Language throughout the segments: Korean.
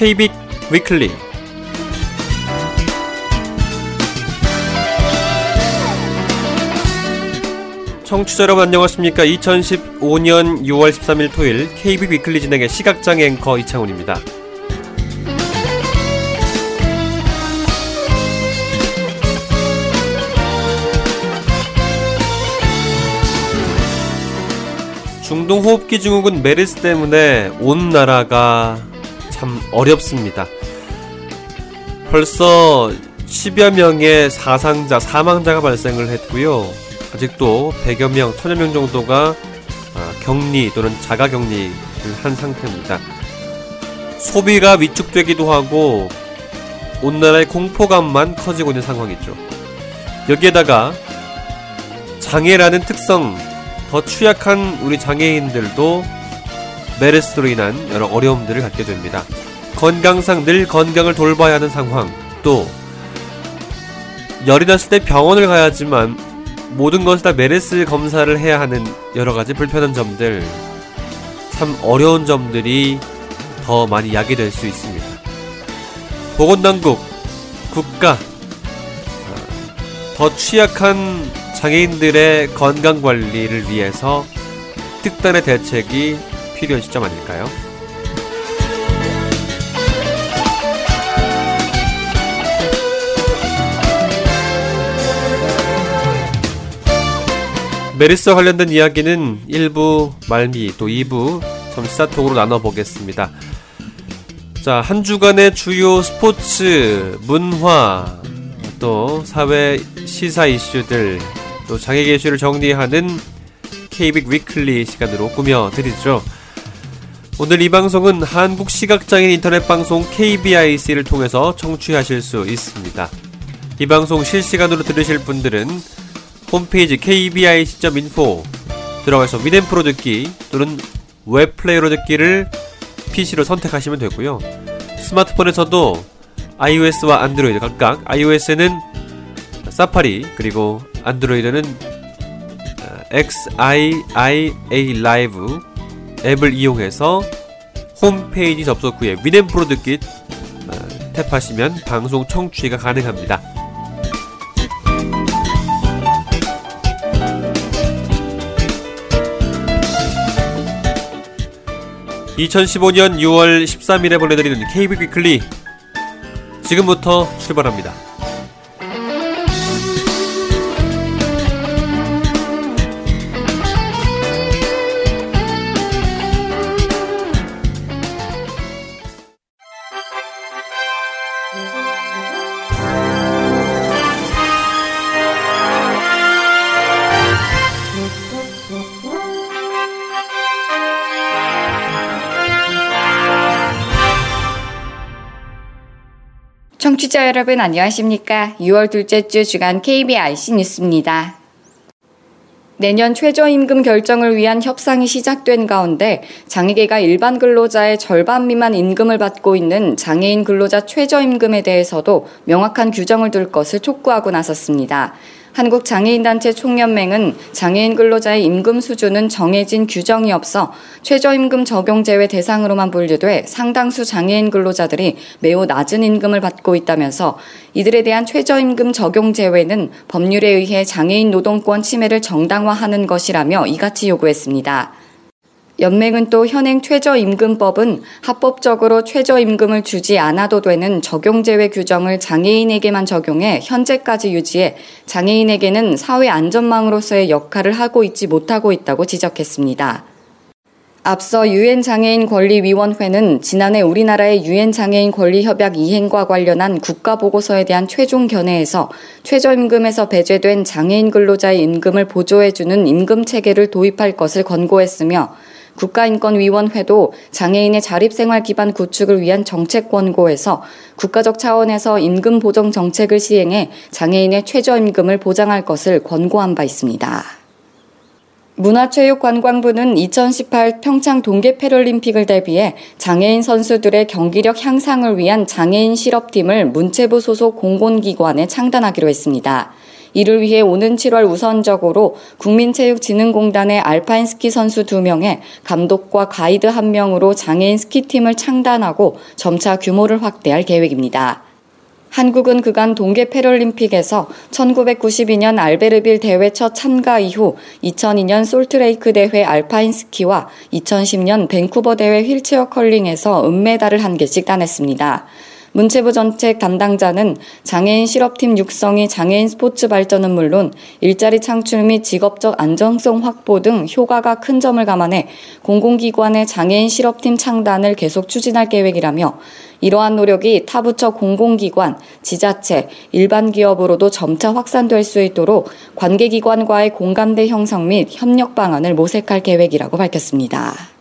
KBIC 위클리 청취자 여러분 안녕하십니까? 2015년 6월 13일 토요일 KB 위클리 진행의 시각장애 앵커 이창훈입니다. 중동호흡기 증후군 메르스 때문에 온 나라가 참 어렵습니다. 벌써 10여 명의 사상자, 사망자가 발생을 했고요. 아직도 100여 명, 1000여 명 정도가 아, 격리 또는 자가 격리를 한 상태입니다. 소비가 위축되기도 하고 온 나라의 공포감만 커지고 있는 상황이죠. 여기에다가 장애라는 특성, 더 취약한 우리 장애인들도 메르스로 인한 여러 어려움들을 갖게 됩니다. 건강상 늘 건강을 돌봐야 하는 상황, 또 열이 났을 때 병원을 가야지만 모든 것을 다 메르스 검사를 해야 하는 여러 가지 불편한 점들, 참 어려운 점들이 더 많이 야기될 수 있습니다. 보건당국, 국가, 어, 더 취약한 장애인들의 건강 관리를 위해서 특단의 대책이 필요한 시점 아닐까요? 메르스와 관련된 이야기는 1부 말미 또 2부 점시사톡으로 나눠보겠습니다. 자, 한 주간의 주요 스포츠, 문화, 또 사회 시사 이슈들, 또 장애계 이슈를 정리하는 KBIC 위클리 시간으로 꾸며드리죠. 오늘 이 방송은 한국 시각장애인 인터넷 방송 KBIC를 통해서 청취하실 수 있습니다. 이 방송 실시간으로 들으실 분들은 홈페이지 kbic.info 들어가서 Winamp로 듣기 또는 웹 플레이어로 듣기를 PC로 선택하시면 되고요. 스마트폰에서도 iOS와 안드로이드 각각 iOS는 사파리 그리고 안드로이드는 XiiaLive 앱을 이용해서 홈페이지 접속 후에 Winamp로 듣기 어, 탭하시면 방송 청취가 가능합니다. 2015년 6월 13일에 보내드리는 KB 위클리 지금부터 출발합니다. 청취자 여러분 안녕하십니까? 6월 둘째 주 주간 KBIC 뉴스입니다. 내년 최저임금 결정을 위한 협상이 시작된 가운데 장애계가 일반 근로자의 절반 미만 임금을 받고 있는 장애인 근로자 최저임금에 대해서도 명확한 규정을 둘 것을 촉구하고 나섰습니다. 한국장애인단체 총연맹은 장애인 근로자의 임금 수준은 정해진 규정이 없어 최저임금 적용 제외 대상으로만 분류돼 상당수 장애인 근로자들이 매우 낮은 임금을 받고 있다면서 이들에 대한 최저임금 적용 제외는 법률에 의해 장애인 노동권 침해를 정당화하는 것이라며 이같이 요구했습니다. 연맹은 또 현행 최저임금법은 합법적으로 최저임금을 주지 않아도 되는 적용제외 규정을 장애인에게만 적용해 현재까지 유지해 장애인에게는 사회 안전망으로서의 역할을 하고 있지 못하고 있다고 지적했습니다. 앞서 유엔 장애인 권리 위원회는 지난해 우리나라의 유엔 장애인 권리 협약 이행과 관련한 국가 보고서에 대한 최종 견해에서 최저임금에서 배제된 장애인 근로자의 임금을 보조해 주는 임금 체계를 도입할 것을 권고했으며 국가인권위원회도 장애인의 자립생활 기반 구축을 위한 정책 권고에서 국가적 차원에서 임금 보정 정책을 시행해 장애인의 최저임금을 보장할 것을 권고한 바 있습니다. 문화체육관광부는 2018 평창 동계 패럴림픽을 대비해 장애인 선수들의 경기력 향상을 위한 장애인 실업팀을 문체부 소속 공공기관에 창단하기로 했습니다. 이를 위해 오는 7월 우선적으로 국민체육진흥공단의 알파인 스키 선수 2명에 감독과 가이드 1명으로 장애인 스키팀을 창단하고 점차 규모를 확대할 계획입니다. 한국은 그간 동계 패럴림픽에서 1992년 알베르빌 대회 첫 참가 이후 2002년 솔트레이크 대회 알파인 스키와 2010년 밴쿠버 대회 휠체어 컬링에서 은메달을 한 개씩 따냈습니다. 문체부 정책 담당자는 장애인 실업팀 육성이 장애인 스포츠 발전은 물론 일자리 창출 및 직업적 안정성 확보 등 효과가 큰 점을 감안해 공공기관의 장애인 실업팀 창단을 계속 추진할 계획이라며 이러한 노력이 타 부처 공공기관, 지자체, 일반 기업으로도 점차 확산될 수 있도록 관계기관과의 공감대 형성 및 협력 방안을 모색할 계획이라고 밝혔습니다.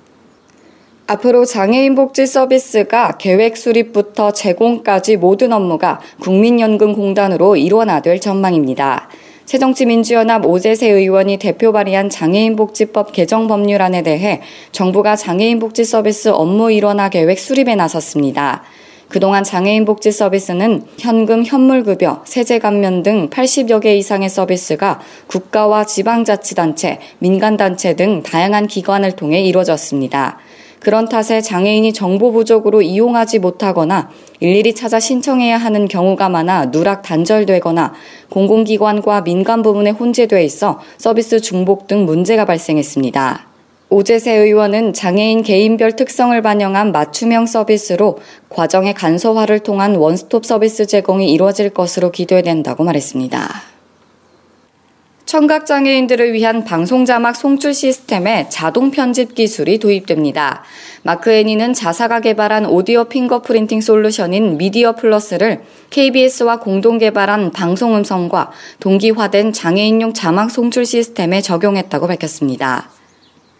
앞으로 장애인 복지 서비스가 계획 수립부터 제공까지 모든 업무가 국민연금공단으로 일원화될 전망입니다. 새정치민주연합 오재세 의원이 대표 발의한 장애인복지법 개정 법률안에 대해 정부가 장애인복지 서비스 업무 일원화 계획 수립에 나섰습니다. 그동안 장애인 복지 서비스는 현금, 현물급여, 세제 감면 등 80여 개 이상의 서비스가 국가와 지방자치단체, 민간단체 등 다양한 기관을 통해 이루어졌습니다. 그런 탓에 장애인이 정보 부족으로 이용하지 못하거나 일일이 찾아 신청해야 하는 경우가 많아 누락 단절되거나 공공기관과 민간 부문에 혼재돼 있어 서비스 중복 등 문제가 발생했습니다. 오재세 의원은 장애인 개인별 특성을 반영한 맞춤형 서비스로 과정의 간소화를 통한 원스톱 서비스 제공이 이루어질 것으로 기대된다고 말했습니다. 청각장애인들을 위한 방송자막 송출 시스템에 자동 편집 기술이 도입됩니다. 마크 애니는 자사가 개발한 오디오 fingerprinting 솔루션인 미디어 플러스를 KBS와 공동 개발한 방송 음성과 동기화된 장애인용 자막 송출 시스템에 적용했다고 밝혔습니다.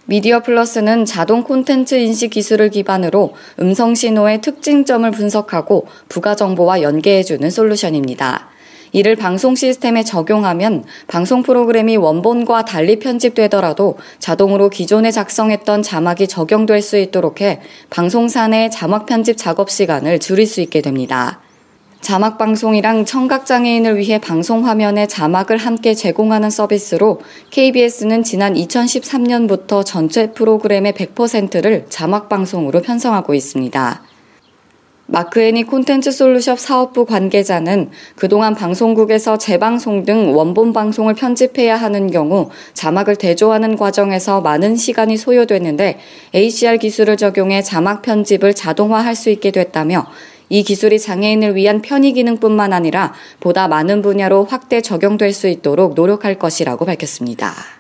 미디어 플러스는 자동 콘텐츠 인식 기술을 기반으로 음성 신호의 특징점을 분석하고 부가 정보와 연계해주는 솔루션입니다. 이를 방송 시스템에 적용하면 방송 프로그램이 원본과 달리 편집되더라도 자동으로 기존에 작성했던 자막이 적용될 수 있도록 해 방송사 내 자막 편집 작업 시간을 줄일 수 있게 됩니다. 자막 방송이랑 청각장애인을 위해 방송 화면에 자막을 함께 제공하는 서비스로 KBS는 지난 2013년부터 전체 프로그램의 100%를 자막 방송으로 편성하고 있습니다. 마크애니 콘텐츠 솔루션 사업부 관계자는 그동안 방송국에서 재방송 등 원본 방송을 편집해야 하는 경우 자막을 대조하는 과정에서 많은 시간이 소요됐는데 ACR 기술을 적용해 자막 편집을 자동화할 수 있게 됐다며 이 기술이 장애인을 위한 편의 기능뿐만 아니라 보다 많은 분야로 확대 적용될 수 있도록 노력할 것이라고 밝혔습니다.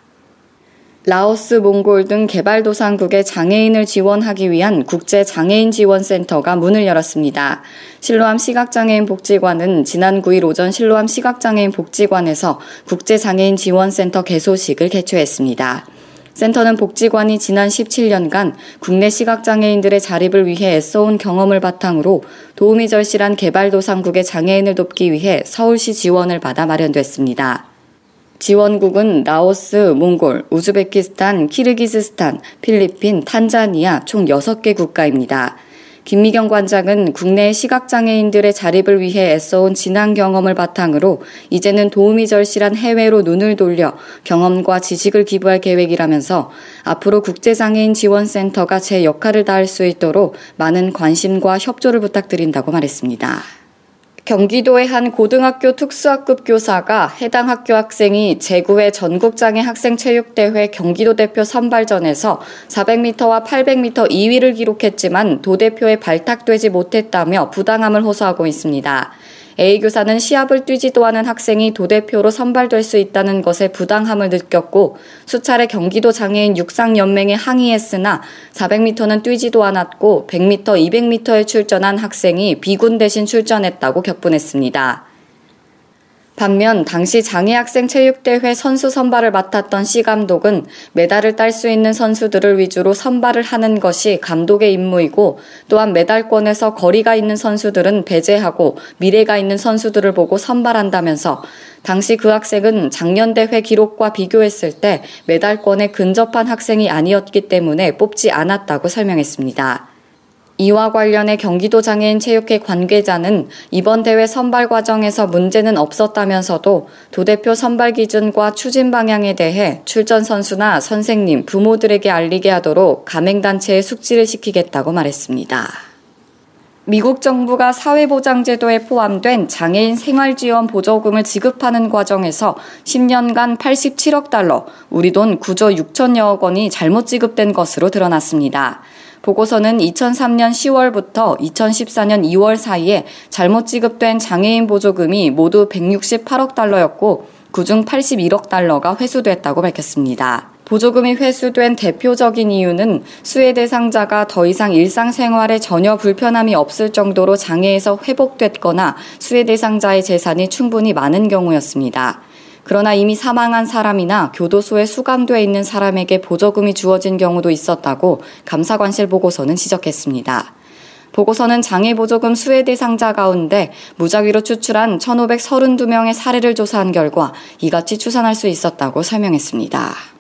라오스, 몽골 등 개발도상국의 장애인을 지원하기 위한 국제 장애인 지원센터가 문을 열었습니다. 실로암 시각장애인 복지관은 지난 9일 오전 실로암 시각장애인 복지관에서 국제 장애인 지원센터 개소식을 개최했습니다. 센터는 복지관이 지난 17년간 국내 시각장애인들의 자립을 위해 애써온 경험을 바탕으로 도움이 절실한 개발도상국의 장애인을 돕기 위해 서울시 지원을 받아 마련됐습니다. 지원국은 라오스, 몽골, 우즈베키스탄, 키르기즈스탄, 필리핀, 탄자니아 총 6개 국가입니다. 김미경 관장은 국내 시각장애인들의 자립을 위해 애써온 지난 경험을 바탕으로 이제는 도움이 절실한 해외로 눈을 돌려 경험과 지식을 기부할 계획이라면서 앞으로 국제장애인 지원센터가 제 역할을 다할 수 있도록 많은 관심과 협조를 부탁드린다고 말했습니다. 경기도의 한 고등학교 특수학급 교사가 해당 학교 학생이 제9회 전국장애 학생 체육대회 경기도 대표 선발전에서 400m와 800m 2위를 기록했지만 도 대표에 발탁되지 못했다며 부당함을 호소하고 있습니다. A 교사는 시합을 뛰지도 않은 학생이 도대표로 선발될 수 있다는 것에 부당함을 느꼈고 수차례 경기도 장애인 육상연맹에 항의했으나 400m는 뛰지도 않았고 100m, 200m에 출전한 학생이 비군 대신 출전했다고 격분했습니다. 반면 당시 장애학생 체육대회 선수 선발을 맡았던 C 감독은 메달을 딸 수 있는 선수들을 위주로 선발을 하는 것이 감독의 임무이고 또한 메달권에서 거리가 있는 선수들은 배제하고 미래가 있는 선수들을 보고 선발한다면서 당시 그 학생은 작년 대회 기록과 비교했을 때 메달권에 근접한 학생이 아니었기 때문에 뽑지 않았다고 설명했습니다. 이와 관련해 경기도 장애인 체육회 관계자는 이번 대회 선발 과정에서 문제는 없었다면서도 도 대표 선발 기준과 추진 방향에 대해 출전 선수나 선생님, 부모들에게 알리게 하도록 가맹단체에 숙지를 시키겠다고 말했습니다. 미국 정부가 사회보장제도에 포함된 장애인 생활지원 보조금을 지급하는 과정에서 10년간 87억 달러, 우리 돈 9조 6천여억 원이 잘못 지급된 것으로 드러났습니다. 보고서는 2003년 10월부터 2014년 2월 사이에 잘못 지급된 장애인 보조금이 모두 168억 달러였고 그중 81억 달러가 회수됐다고 밝혔습니다. 보조금이 회수된 대표적인 이유는 수혜 대상자가 더 이상 일상생활에 전혀 불편함이 없을 정도로 장애에서 회복됐거나 수혜 대상자의 재산이 충분히 많은 경우였습니다. 그러나 이미 사망한 사람이나 교도소에 수감돼 있는 사람에게 보조금이 주어진 경우도 있었다고 감사관실 보고서는 지적했습니다. 보고서는 장애보조금 수혜 대상자 가운데 무작위로 추출한 1,532명의 사례를 조사한 결과 이같이 추산할 수 있었다고 설명했습니다.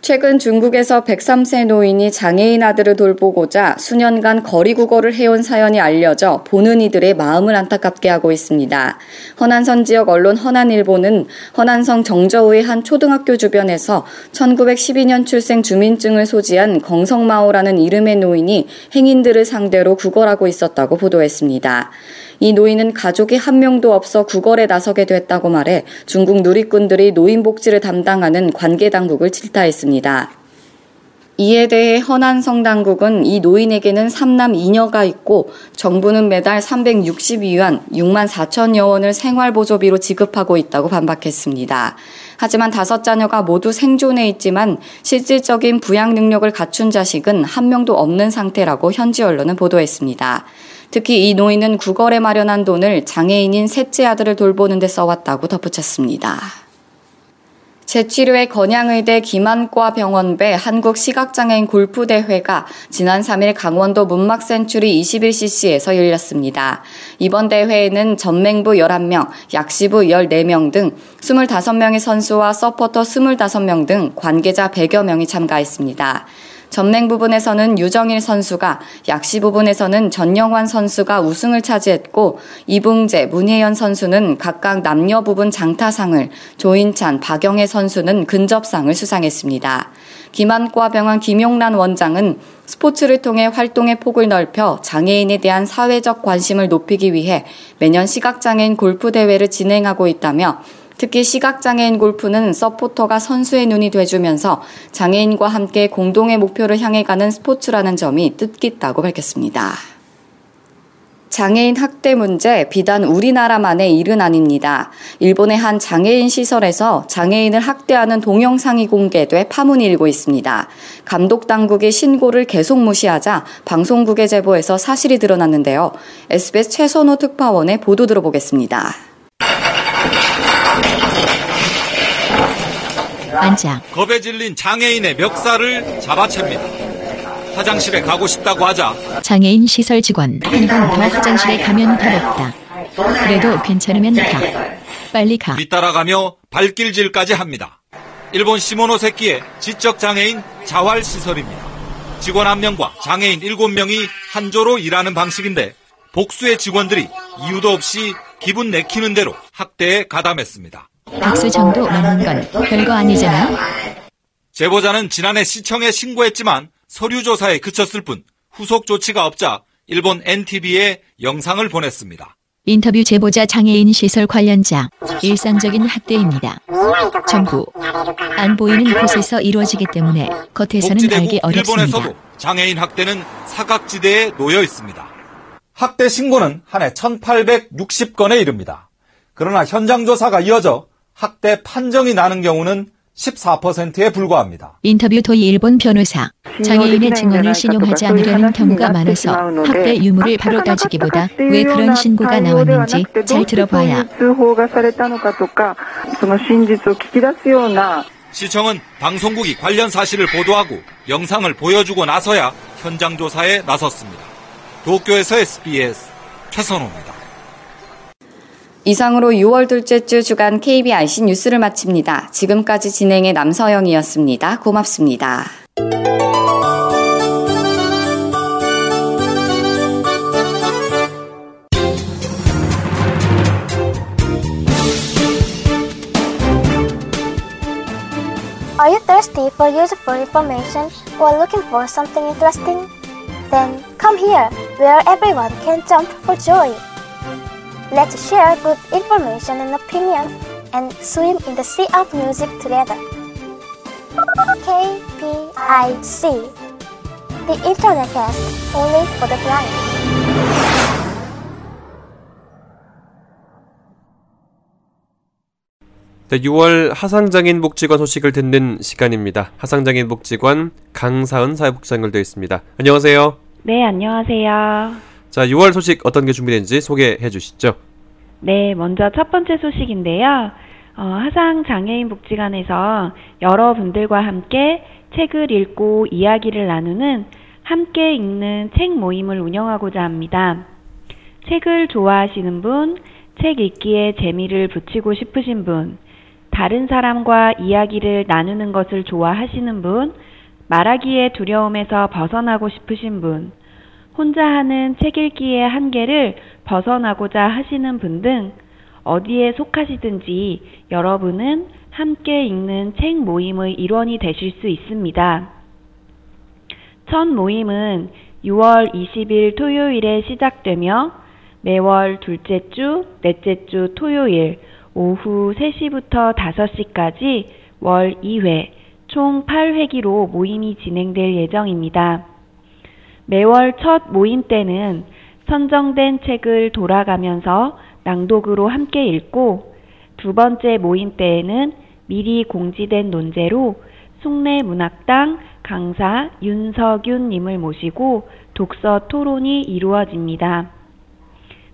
최근 중국에서 103세 노인이 장애인 아들을 돌보고자 수년간 거리구걸을 해온 사연이 알려져 보는 이들의 마음을 안타깝게 하고 있습니다. 허난선 지역 언론 허난일보는 허난성 정저우의 한 초등학교 주변에서 1912년 출생 주민증을 소지한 경성마오라는 이름의 노인이 행인들을 상대로 구걸하고 있었다고 보도했습니다. 이 노인은 가족이 한 명도 없어 구걸에 나서게 됐다고 말해 중국 누리꾼들이 노인 복지를 담당하는 관계 당국을 질타했습니다. 이에 대해 허난성 당국은 이 노인에게는 3남 2녀가 있고 정부는 매달 362위안 6만 4천여 원을 생활보조비로 지급하고 있다고 반박했습니다. 하지만 다섯 자녀가 모두 생존해 있지만 실질적인 부양 능력을 갖춘 자식은 한 명도 없는 상태라고 현지 언론은 보도했습니다. 특히 이 노인은 구걸에 마련한 돈을 장애인인 셋째 아들을 돌보는 데 써왔다고 덧붙였습니다. 재치료의 건양의대 김한과 병원배 한국시각장애인 골프대회가 지난 3일 강원도 문막센츄리 21cc에서 열렸습니다. 이번 대회에는 전맹부 11명, 약시부 14명 등 25명의 선수와 서포터 25명 등 관계자 100여 명이 참가했습니다. 전맹 부분에서는 유정일 선수가, 약시 부분에서는 전영환 선수가 우승을 차지했고 이붕재, 문혜연 선수는 각각 남녀 부분 장타상을, 조인찬, 박영애 선수는 근접상을 수상했습니다. 김한과 병원 김용란 원장은 스포츠를 통해 활동의 폭을 넓혀 장애인에 대한 사회적 관심을 높이기 위해 매년 시각장애인 골프 대회를 진행하고 있다며 특히 시각장애인 골프는 서포터가 선수의 눈이 돼주면서 장애인과 함께 공동의 목표를 향해 가는 스포츠라는 점이 뜻깊다고 밝혔습니다. 장애인 학대 문제 비단 우리나라만의 일은 아닙니다. 일본의 한 장애인 시설에서 장애인을 학대하는 동영상이 공개돼 파문이 일고 있습니다. 감독 당국이 신고를 계속 무시하자 방송국의 제보에서 사실이 드러났는데요. SBS 최선호 특파원의 보도 들어보겠습니다. 앉아. 겁에 질린 장애인의 멱살을 잡아챕니다. 화장실에 가고 싶다고 하자 장애인 시설 직원 한번더 화장실에 가면 더럽다. 그래도 괜찮으면 가. 빨리 가. 뒤따라가며 발길질까지 합니다. 일본 시모노세키의 지적 장애인 자활 시설입니다. 직원 한 명과 장애인 7명이 한 조로 일하는 방식인데 복수의 직원들이 이유도 없이 기분 내키는 대로 학대에 가담했습니다. 박수 정도 맞는 건 별거 아니잖아. 제보자는 지난해 시청에 신고했지만 서류 조사에 그쳤을 뿐 후속 조치가 없자 일본 NTV에 영상을 보냈습니다. 인터뷰 제보자 장애인 시설 관련자 일상적인 학대입니다. 전부 안 보이는 곳에서 이루어지기 때문에 겉에서는 알기 어렵습니다. 일본에서도 장애인 학대는 사각지대에 놓여 있습니다. 학대 신고는 한 해 1860건에 이릅니다. 그러나 현장 조사가 이어져 학대 판정이 나는 경우는 14%에 불과합니다. 인터뷰 도이 일본 변호사 장애인의 증언을 신용하지 않으려는 경우가 많아서 학대 유무를 바로 따지기보다 왜 그런 신고가 나왔는지 잘 들어봐야 시청은 방송국이 관련 사실을 보도하고 영상을 보여주고 나서야 현장 조사에 나섰습니다. 도쿄에서 SBS 최선호입니다. 이상으로 6월 둘째 주 주간 KBIC 뉴스를 마칩니다. 지금까지 진행의 남서영이었습니다. 고맙습니다. Are you thirsty for useful information or looking for something interesting? Then come here, where everyone can jump for joy. Let's share good information and opinion and swim in the sea of music together. KPIC The Internet Cast Only for the Blind. 네, 6월 하상장애인 복지관 소식을 듣는 시간입니다. 하상장애인 복지관 강사은 사회복지 연결되어 있습니다. 안녕하세요. 네, 안녕하세요. 자, 6월 소식 어떤 게 준비된지 소개해 주시죠. 네, 먼저 첫 번째 소식인데요. 어, 하상 장애인 복지관에서 여러분들과 함께 책을 읽고 이야기를 나누는 함께 읽는 책 모임을 운영하고자 합니다. 책을 좋아하시는 분, 책 읽기에 재미를 붙이고 싶으신 분, 다른 사람과 이야기를 나누는 것을 좋아하시는 분, 말하기에 두려움에서 벗어나고 싶으신 분, 혼자 하는 책 읽기의 한계를 벗어나고자 하시는 분 등 어디에 속하시든지 여러분은 함께 읽는 책 모임의 일원이 되실 수 있습니다. 첫 모임은 6월 20일 토요일에 시작되며 매월 둘째 주, 넷째 주 토요일 오후 3시부터 5시까지 월 2회, 총 8회기로 모임이 진행될 예정입니다. 매월 첫 모임 때는 선정된 책을 돌아가면서 낭독으로 함께 읽고 두 번째 모임 때에는 미리 공지된 논제로 숭례문학당 강사 윤석윤 님을 모시고 독서 토론이 이루어집니다.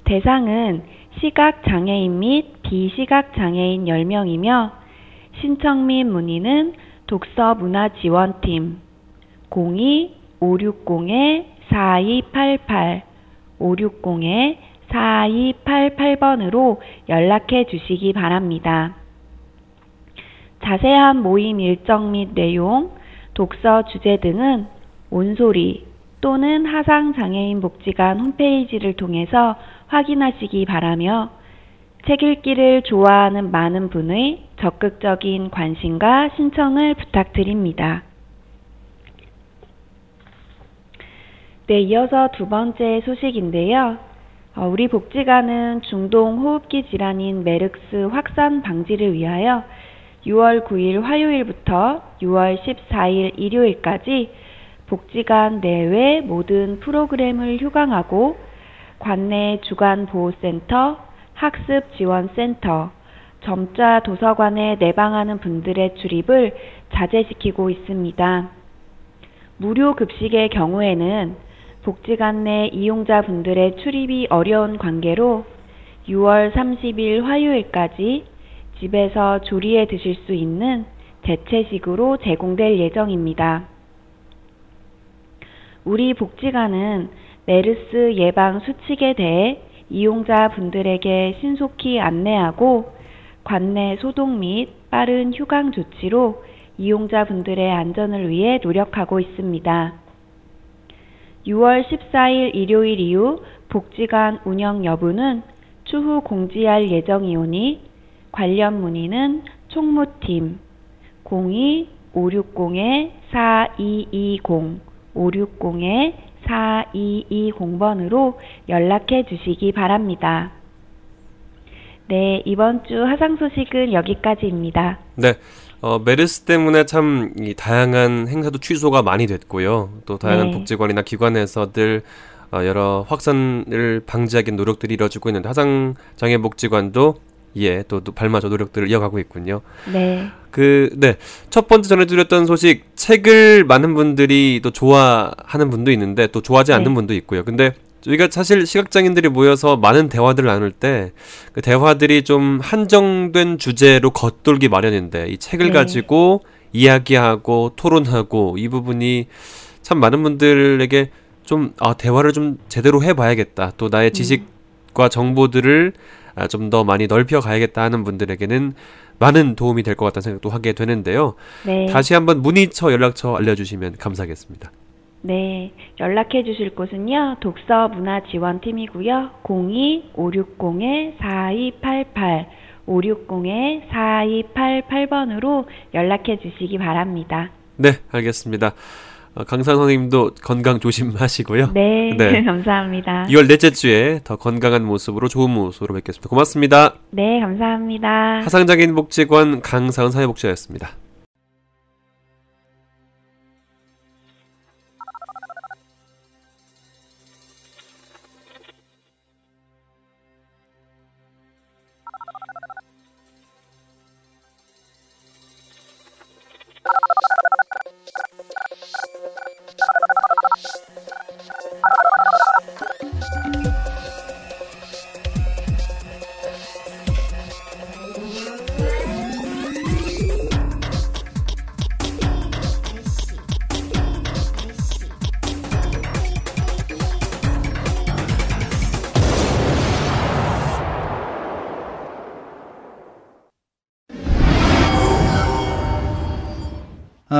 대상은 시각장애인 및 비시각장애인 10명이며 신청 및 문의는 독서문화지원팀 02-560-4288 560-4288번으로 연락해 주시기 바랍니다. 자세한 모임 일정 및 내용, 독서 주제 등은 온소리 또는 하상장애인 복지관 홈페이지를 통해서 확인하시기 바라며 책 읽기를 좋아하는 많은 분의 적극적인 관심과 신청을 부탁드립니다. 네, 이어서 두 번째 소식인데요. 어, 우리 복지관은 중동 호흡기 질환인 메르스 확산 방지를 위하여 6월 9일 화요일부터 6월 14일 일요일까지 복지관 내외 모든 프로그램을 휴강하고 관내 주간 보호센터, 학습 지원센터, 점자 도서관에 내방하는 분들의 출입을 자제시키고 있습니다. 무료 급식의 경우에는 복지관 내 이용자분들의 출입이 어려운 관계로 6월 30일 화요일까지 집에서 조리해 드실 수 있는 대체식으로 제공될 예정입니다. 우리 복지관은 메르스 예방 수칙에 대해 이용자분들에게 신속히 안내하고 관내 소독 및 빠른 휴강 조치로 이용자분들의 안전을 위해 노력하고 있습니다. 6월 14일 일요일 이후 복지관 운영 여부는 추후 공지할 예정이오니 관련 문의는 총무팀 02-560-4220 560-4220번으로 연락해 주시기 바랍니다. 네, 이번 주 화상 소식은 여기까지입니다. 네. 어, 메르스 때문에 참 이 다양한 행사도 취소가 많이 됐고요. 또 다양한 네. 복지관이나 기관에서들 어, 여러 확산을 방지하기 위한 노력들이 이루어지고 있는데 하상장애 복지관도 예, 또, 또 발맞춰 노력들을 이어가고 있군요. 네. 그, 네. 첫 번째 전해드렸던 소식, 책을 많은 분들이 또 좋아하는 분도 있는데, 또 좋아하지 않는 네. 분도 있고요. 근데, 저희가 사실 시각장애인들이 모여서 많은 대화들을 나눌 때, 그 대화들이 좀 한정된 주제로 겉돌기 마련인데, 이 책을 네. 가지고 이야기하고 토론하고, 이 부분이 참 많은 분들에게 좀, 아, 대화를 좀 제대로 해봐야겠다. 또 나의 지식과 정보들을 아, 좀 더 많이 넓혀 가야겠다 하는 분들에게는 많은 도움이 될 것 같다는 생각도 하게 되는데요. 네. 다시 한번 문의처 연락처 알려주시면 감사하겠습니다. 네. 연락해 주실 곳은요. 독서문화지원팀이고요. 02-560-4288 560-4288번으로 연락해 주시기 바랍니다. 네, 알겠습니다. 어, 강상 선생님도 건강 조심하시고요. 네, 네. 감사합니다. 6월 넷째 주에 더 건강한 모습으로 좋은 모습으로 뵙겠습니다. 고맙습니다. 네, 감사합니다. 하상장애인 복지관 강상은 사회복지사였습니다.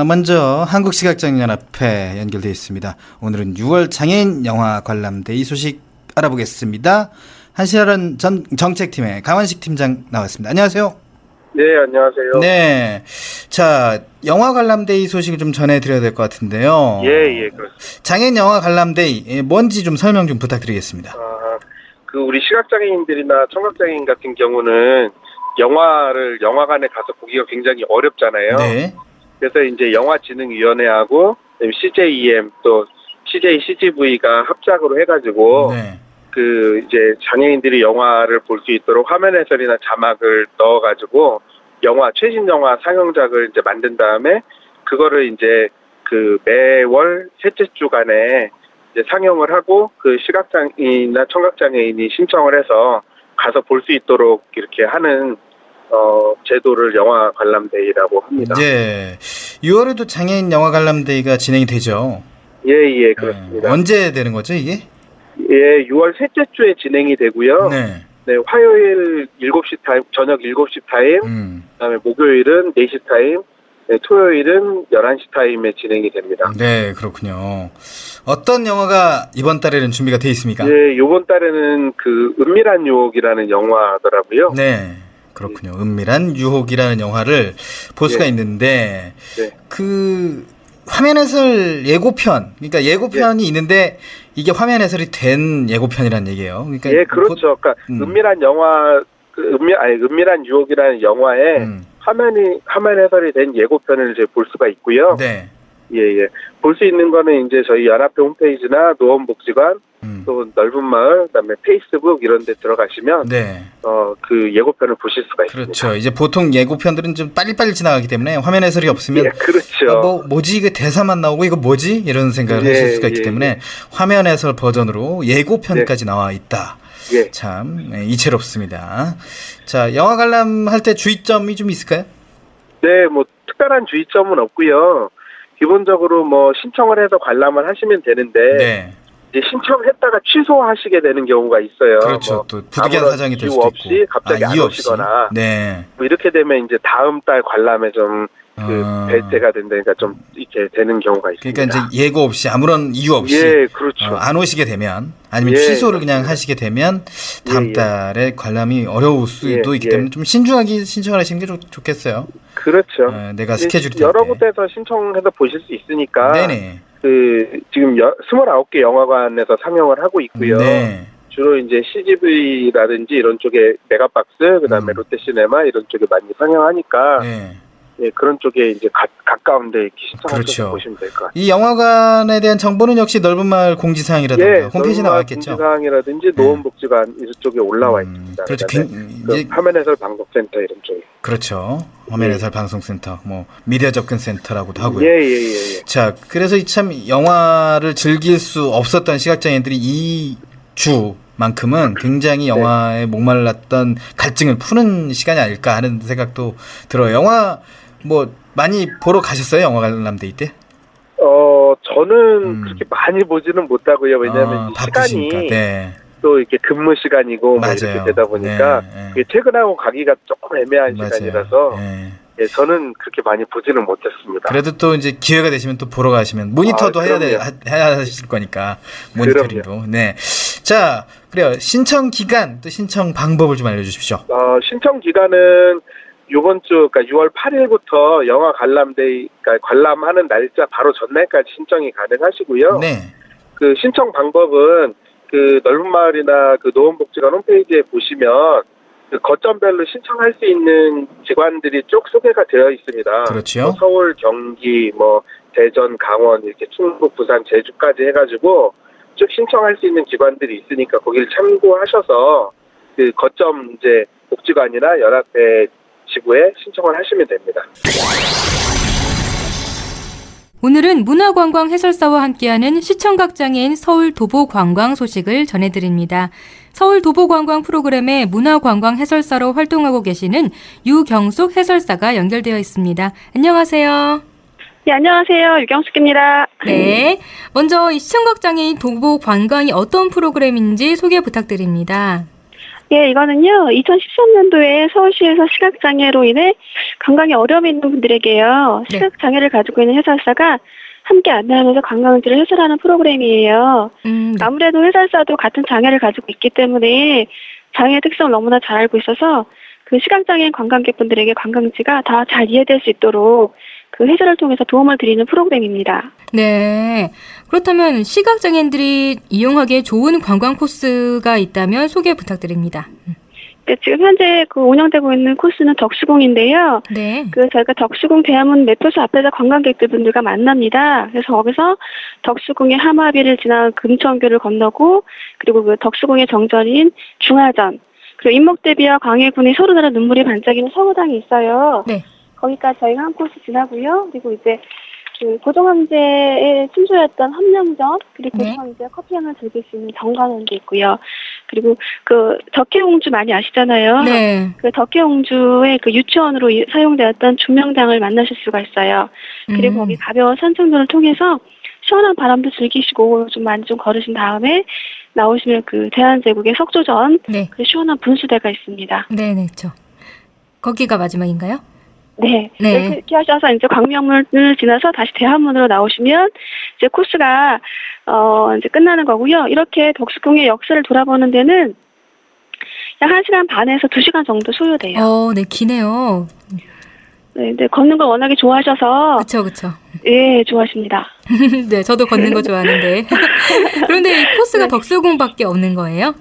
먼저 한국시각장애인연합회 연결되어 있습니다. 오늘은 6월 장애인 영화 관람대 이 소식 알아보겠습니다. 한시라는 전 정책팀의 강원식 팀장 나왔습니다. 안녕하세요. 네, 안녕하세요. 네. 자, 영화 관람데이 소식을 좀 전해드려야 될 것 같은데요. 예, 예, 그렇습니다. 장애인 영화 관람데이, 예, 뭔지 좀 설명 좀 부탁드리겠습니다. 아, 그 우리 시각장애인들이나 청각장애인 같은 경우는 영화를 영화관에 가서 보기가 굉장히 어렵잖아요. 네. 그래서 이제 영화진흥위원회하고 CJEM 또 CJ CGV가 합작으로 해가지고 네. 그 이제 장애인들이 영화를 볼 수 있도록 화면 해설이나 자막을 넣어가지고 영화 최신 영화 상영작을 이제 만든 다음에 그거를 이제 그 매월 셋째 주간에 이제 상영을 하고 그 시각장애인이나 청각장애인이 신청을 해서 가서 볼 수 있도록 이렇게 하는 어 제도를 영화 관람day라고 합니다. 네. 6월에도 장애인 영화 관람day가 진행이 되죠. 예, 예, 네. 그렇습니다. 언제 되는 거죠, 이게? 예, 6월 셋째 주에 진행이 되고요. 네. 네. 화요일 7시 타임, 저녁 7시 타임, 음. 그다음에 목요일은 4시 타임, 네, 토요일은 11시 타임에 진행이 됩니다. 네, 그렇군요. 어떤 영화가 이번 달에는 준비가 돼 있습니까? 예, 요번 달에는 그 은밀한 유혹이라는 영화더라고요. 네. 그렇군요. 은밀한 유혹이라는 영화를 볼 수가 네. 있는데 네. 그 화면 해설 예고편, 그러니까 예고편이 네. 있는데 이게 화면 해설이 된 예고편이란 얘기예요. 그러니까 예, 그렇죠. 그러니까 음. 은밀한 영화, 그 은밀, 아니, 은밀한 유혹이라는 영화에 음. 화면이, 화면 해설이 된 예고편을 이제 볼 수가 있고요. 네. 예, 예. 볼 수 있는 거는 이제 저희 연합회 홈페이지나 노원복지관, 음. 또 넓은 마을, 그다음에 페이스북 이런 데 들어가시면 네. 어, 그 예고편을 보실 수가 있습니다. 그렇죠. 이제 보통 예고편들은 좀 빨리빨리 지나가기 때문에 화면 해설이 없으면 예, 그렇죠. 아, 뭐 뭐지 이거 대사만 나오고 이거 뭐지 이런 생각을 예, 하실 수가 있기 예, 때문에 화면 해설 버전으로 예고편까지 나와 있다. 예. 참 예, 이채롭습니다. 자 영화 관람할 때 주의점이 좀 있을까요? 네, 뭐 특별한 주의점은 없고요. 기본적으로 뭐 신청을 해서 관람을 하시면 되는데 네. 이제 신청했다가 취소하시게 되는 경우가 있어요. 그렇죠. 뭐 또 부득이한 사정이 될 수도 없이 있고. 갑자기 아, 안. 오시거나 네. 뭐 이렇게 되면 이제 다음 달 관람에 좀 그 아. 배제가 된다니까 좀 이렇게 되는 경우가 있습니다. 그러니까 이제 예고 없이 아무런 이유 없이 예, 그렇죠. 어, 안 오시게 되면 아니면 예, 취소를 그냥 그렇습니다. 하시게 되면 다음 예, 예. 달에 관람이 어려울 수도 예, 있기 예. 때문에 좀 신중하게 신청을 하시는 게 좋, 겠어요 그렇죠. 어, 내가 스케줄이 여러. 곳에서 신청해서 보실 수 있으니까 네네. 그 지금 여, 29개 영화관에서 상영을 하고 있고요. 네. 주로 이제 CGV라든지 이런 쪽에 메가박스, 그다음에 음. 롯데시네마 이런 쪽에 많이 상영하니까 네. 예, 그런 쪽에 이제 가, 가까운데 이렇게 신청하셔서 그렇죠. 보시면 될 것 같아요. 이 영화관에 대한 정보는 역시 넓은 마을 공지사항이라든가 예, 홈페이지에 나와 있겠죠. 공지사항이라든지 네. 노원복지관 이쪽에 올라와 음, 있습니다. 그렇죠. 굉- 그 이제 화면 해설 방송센터 이런 쪽에. 그렇죠. 화면 예. 해설 방송센터, 뭐 미디어 접근 센터라고도 하고요. 예, 예, 예, 예. 자, 그래서 이참 영화를 즐길 수 없었던 시각장애인들이 이 주만큼은 굉장히 영화에 목말랐던 갈증을 푸는 시간이 아닐까 하는 생각도 들어요. 영화 뭐 많이 보러 가셨어요? 영화 관람데이 때? 어, 저는 음. 그렇게 많이 보지는 못하고요. 왜냐하면 아, 이 바쁘시니까. 시간이 네. 또 이렇게 근무 시간이고 뭐 맞아요. 이렇게 되다 보니까 네, 네. 퇴근하고 가기가 조금 애매한 맞아요. 시간이라서 네. 예, 저는 그렇게 많이 보지는 못했습니다. 그래도 또 이제 기회가 되시면 또 보러 가시면 모니터도 아, 해야 돼, 그럼요. 하- 해야 하실 거니까 모니터링도. 네. 자, 그래요. 신청 기간 또 신청 방법을 좀 알려 주십시오. 어, 신청 기간은 요번 주, 그러니까 6월 8일부터 영화 관람데이, 그러니까 관람하는 날짜 바로 전날까지 신청이 가능하시고요. 네. 그 신청 방법은 그 넓은 마을이나 그 노원복지관 홈페이지에 보시면 그 거점별로 신청할 수 있는 기관들이 쭉 소개가 되어 있습니다. 그렇죠. 뭐 서울, 경기, 뭐 대전, 강원 이렇게 충북, 부산, 제주까지 해가지고 쭉 신청할 수 있는 기관들이 있으니까 거기를 참고하셔서 그 거점 이제 복지관이나 연합회 지구에 신청을 하시면 됩니다. 오늘은 문화관광 해설사와 함께하는 시청각 장애인 서울 도보 관광 소식을 전해드립니다. 서울 도보 관광 프로그램의 문화관광 해설사로 활동하고 계시는 유경숙 해설사가 연결되어 있습니다. 안녕하세요. 네, 안녕하세요. 유경숙입니다. 네. 먼저 이 시청각 장애인 도보 관광이 어떤 프로그램인지 소개 부탁드립니다. 예, 이거는요, 2013년도에 서울시에서 시각장애로 인해 관광에 어려움이 있는 분들에게요, 네. 시각장애를 가지고 있는 해설사가 함께 안내하면서 관광지를 해설하는 프로그램이에요. 음, 네. 아무래도 해설사도 같은 장애를 가지고 있기 때문에 장애의 특성을 너무나 잘 알고 있어서 그 시각장애인 관광객분들에게 관광지가 다 잘 이해될 수 있도록 그 해설을 통해서 도움을 드리는 프로그램입니다. 네. 그렇다면 시각장애인들이 이용하기에 좋은 관광 코스가 있다면 소개 부탁드립니다. 네, 지금 현재 그 운영되고 있는 코스는 덕수궁인데요. 네. 그 저희가 덕수궁 대한문 매표소 앞에서 관광객들 분들과 만납니다. 그래서 거기서 덕수궁의 하마비를 지나 금천교를 건너고 그리고 그 덕수궁의 정전인 중화전 그리고 인목대비와 광해군이 서로 다른 눈물이 반짝이는 서구당이 있어요. 네. 거기까지 저희가 한 코스 지나고요. 그리고 이제 그 고종황제의 친조였던 함령전 그리고 네. 고종황제 커피향을 즐길 수 있는 정관원도 있고요. 그리고 그 덕혜옹주 많이 아시잖아요. 네. 그 덕혜옹주의 그 유치원으로 이- 사용되었던 중명당을 만나실 수가 있어요. 그리고 음. 거기 가벼운 산책로를 통해서 시원한 바람도 즐기시고 좀 많이 좀 걸으신 다음에 나오시면 그 대한제국의 석조전 네. 그 시원한 분수대가 있습니다. 네, 네, 죠 거기가 마지막인가요? 네. 네. 이렇게 하셔서 이제 광명문을 지나서 다시 대한문으로 나오시면 이제 코스가 어 이제 끝나는 거고요. 이렇게 덕수궁의 역사를 돌아보는 데는 약 1시간 반에서 2시간 정도 소요돼요. 어, 네, 기네요. 네, 네, 걷는 걸 워낙에 좋아하셔서 그쵸, 그쵸. 예, 좋아하십니다. 네, 저도 걷는 거 좋아하는데. 그런데 이 코스가 덕수궁밖에 없는 거예요?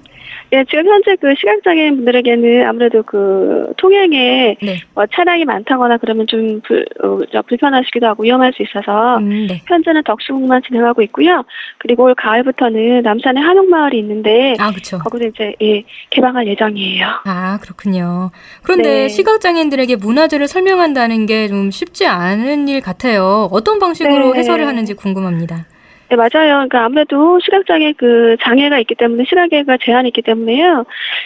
예, 지금 현재 그 시각장애인 분들에게는 아무래도 그 통행에 네. 뭐 차량이 많다거나 그러면 좀 불, 어, 저 불편하시기도 하고 위험할 수 있어서 음, 네. 현재는 덕수궁만 진행하고 있고요. 그리고 올 가을부터는 남산에 한옥마을이 있는데 아, 그쵸. 거기서 이제 예, 개방할 예정이에요. 아, 그렇군요. 그런데 네. 시각장애인들에게 문화재를 설명한다는 게 좀 쉽지 않은 일 같아요. 어떤 방식으로 네. 해설을 하는지 궁금합니다. 네, 맞아요. 그러니까 아무래도 시각장애 그 장애가 있기 때문에 시각에가 제한이 있기 때문에요.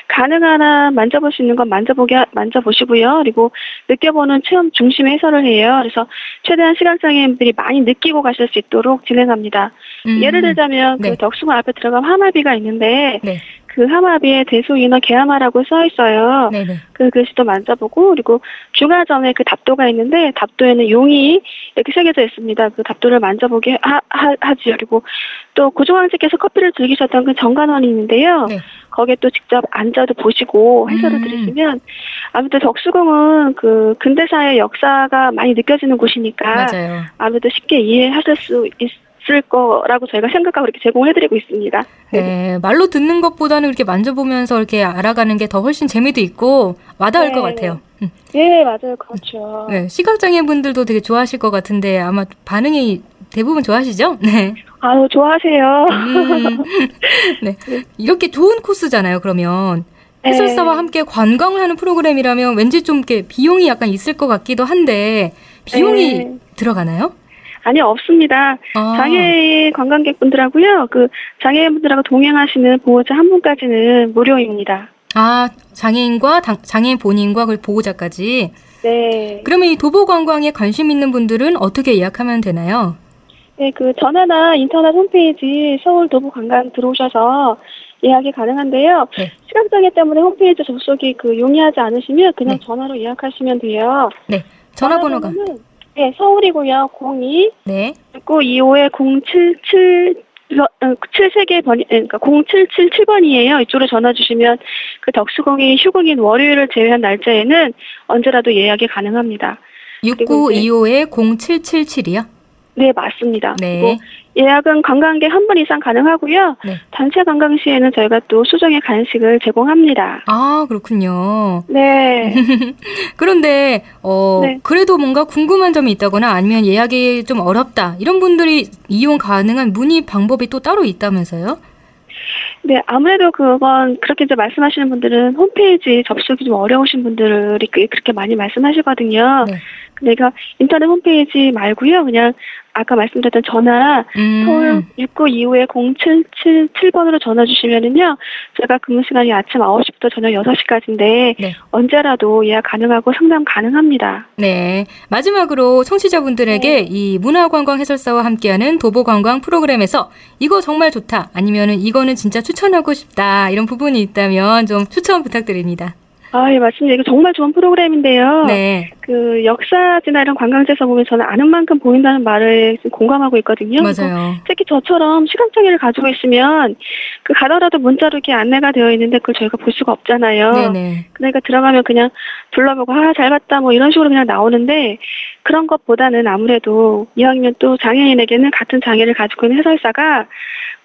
가능한 한 만져볼 수 있는 건 만져보게 하- 만져보시고요. 그리고 느껴보는 체험 중심의 해설을 해요. 그래서 최대한 시각장애인들이 많이 느끼고 가실 수 있도록 진행합니다. 음, 예를 들자면 네. 그 덕수궁 앞에 들어가면 하마비가 있는데 네. 그 하마 비에 대소인어 개하마라고 써 있어요. 네네. 그 글씨도 만져보고 그리고 중화점에 그 답도가 있는데 답도에는 용이 이렇게 새겨져 있습니다. 그 답도를 만져보게 하, 하, 하지요. 그리고 또 고종황제께서 커피를 즐기셨던 그 정관원이 있는데요. 네. 거기에 또 직접 앉아도 보시고 해설을 음. 들으시면 아무래도 덕수궁은 그 근대사의 역사가 많이 느껴지는 곳이니까 맞아요. 아무래도 쉽게 이해하실 수 있 을 거라고 저희가 생각하고 이렇게 제공해드리고 있습니다. 네, 말로 듣는 것보다는 이렇게 만져보면서 이렇게 알아가는 게 더 훨씬 재미도 있고 와닿을 네. 것 같아요. 음. 네, 맞아요. 그렇죠. 네, 시각장애 분들도 되게 좋아하실 것 같은데 아마 반응이 대부분 좋아하시죠? 네. 아유, 좋아하세요. 음, 네. 이렇게 좋은 코스잖아요, 그러면. 네. 해설사와 함께 관광을 하는 프로그램이라면 왠지 좀 이렇게 비용이 약간 있을 것 같기도 한데, 비용이 네. 들어가나요? 아니요, 없습니다. 아. 장애인 관광객분들하고요, 그 장애인분들하고 동행하시는 보호자 한 분까지는 무료입니다. 아, 장애인과 당- 장애인 본인과 그리고 보호자까지. 네. 그러면 이 도보 관광에 관심 있는 분들은 어떻게 예약하면 되나요? 네, 그 전화나 인터넷 홈페이지 서울 도보 관광 들어오셔서 예약이 가능한데요. 네. 시각장애 때문에 홈페이지 접속이 그 용이하지 않으시면 그냥 네. 전화로 예약하시면 돼요. 네. 전화번호가. 전화번호는 네, 서울이고요. 02 네. 925에 077 어, 7세계 번, 그러니까 0777번이에요. 이쪽으로 전화 주시면 그 덕수공이 휴공인 월요일을 제외한 날짜에는 언제라도 예약이 가능합니다. 6925에 0777이요? 네, 맞습니다. 네. 예약은 관광객 한 분 이상 가능하고요. 네. 단체 관광 시에는 저희가 또 수정의 간식을 제공합니다. 아, 그렇군요. 네. 그런데 어 네. 그래도 뭔가 궁금한 점이 있다거나 아니면 예약이 좀 어렵다 이런 분들이 이용 가능한 문의 방법이 또 따로 있다면서요? 네, 아무래도 그건 그렇게 이제 말씀하시는 분들은 홈페이지 접속이 좀 어려우신 분들이 그- 그렇게 많이 말씀하시거든요. 네. 그러니까 인터넷 홈페이지 말고요. 그냥 아까 말씀드렸던 전화 음. 서울 6925에 0777번으로 전화 주시면은요. 제가 근무 시간이 아침 9시부터 저녁 6시까지인데 네. 언제라도 예약 가능하고 상담 가능합니다. 네. 마지막으로 청취자분들에게 이 문화관광 해설사와 함께하는 도보관광 프로그램에서 이거 정말 좋다 아니면은 이거는 진짜 추천하고 싶다 이런 부분이 있다면 좀 추천 부탁드립니다. 아, 예, 맞습니다. 이거 정말 좋은 프로그램인데요. 네. 그 역사지나 이런 관광지에서 보면 저는 아는 만큼 보인다는 말을 좀 공감하고 있거든요. 맞아요. 특히 저처럼 시간장애를 가지고 있으면 그 가더라도 문자로 이렇게 안내가 되어 있는데 그걸 저희가 볼 수가 없잖아요. 네네. 그러니까 들어가면 그냥 둘러보고 아 잘 봤다 뭐 이런 식으로 그냥 나오는데 그런 것보다는 아무래도 이왕이면 또 장애인에게는 같은 장애를 가지고 있는 해설사가 그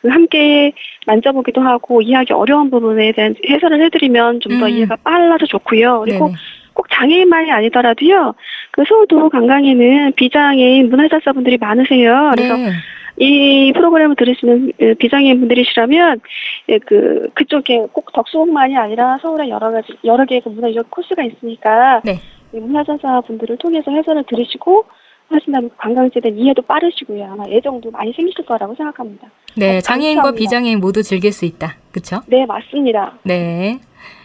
함께 만져보기도 하고 이해하기 어려운 부분에 대한 해설을 해드리면 좀더 음. 이해가 빨라서 좋고요. 그리고 네네. 꼭 장애인만이 아니더라도요. 그 서울도 관광에는 비장애인 문화해설사분들이 많으세요. 그래서 네. 이 프로그램을 들으시는 그 비장애인 분들이시라면 예, 그 그쪽에 꼭 덕수궁만이 아니라 서울에 여러 가지 여러 개의 그 문화유적 코스가 있으니까 네. 이 문화전사 분들을 통해서 해설을 들으시고 하신다면 관광지에 대한 이해도 빠르시고요. 아마 애정도 많이 생기실 거라고 생각합니다. 네, 아, 장애인과 감사합니다. 비장애인 모두 즐길 수 있다. 그렇죠? 네, 맞습니다. 네.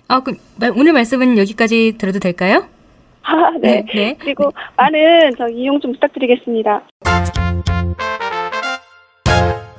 아, 그 마- 오늘 말씀은 여기까지 들어도 될까요? 아, 네. 네. 그리고 많은 저 이용 좀 부탁드리겠습니다.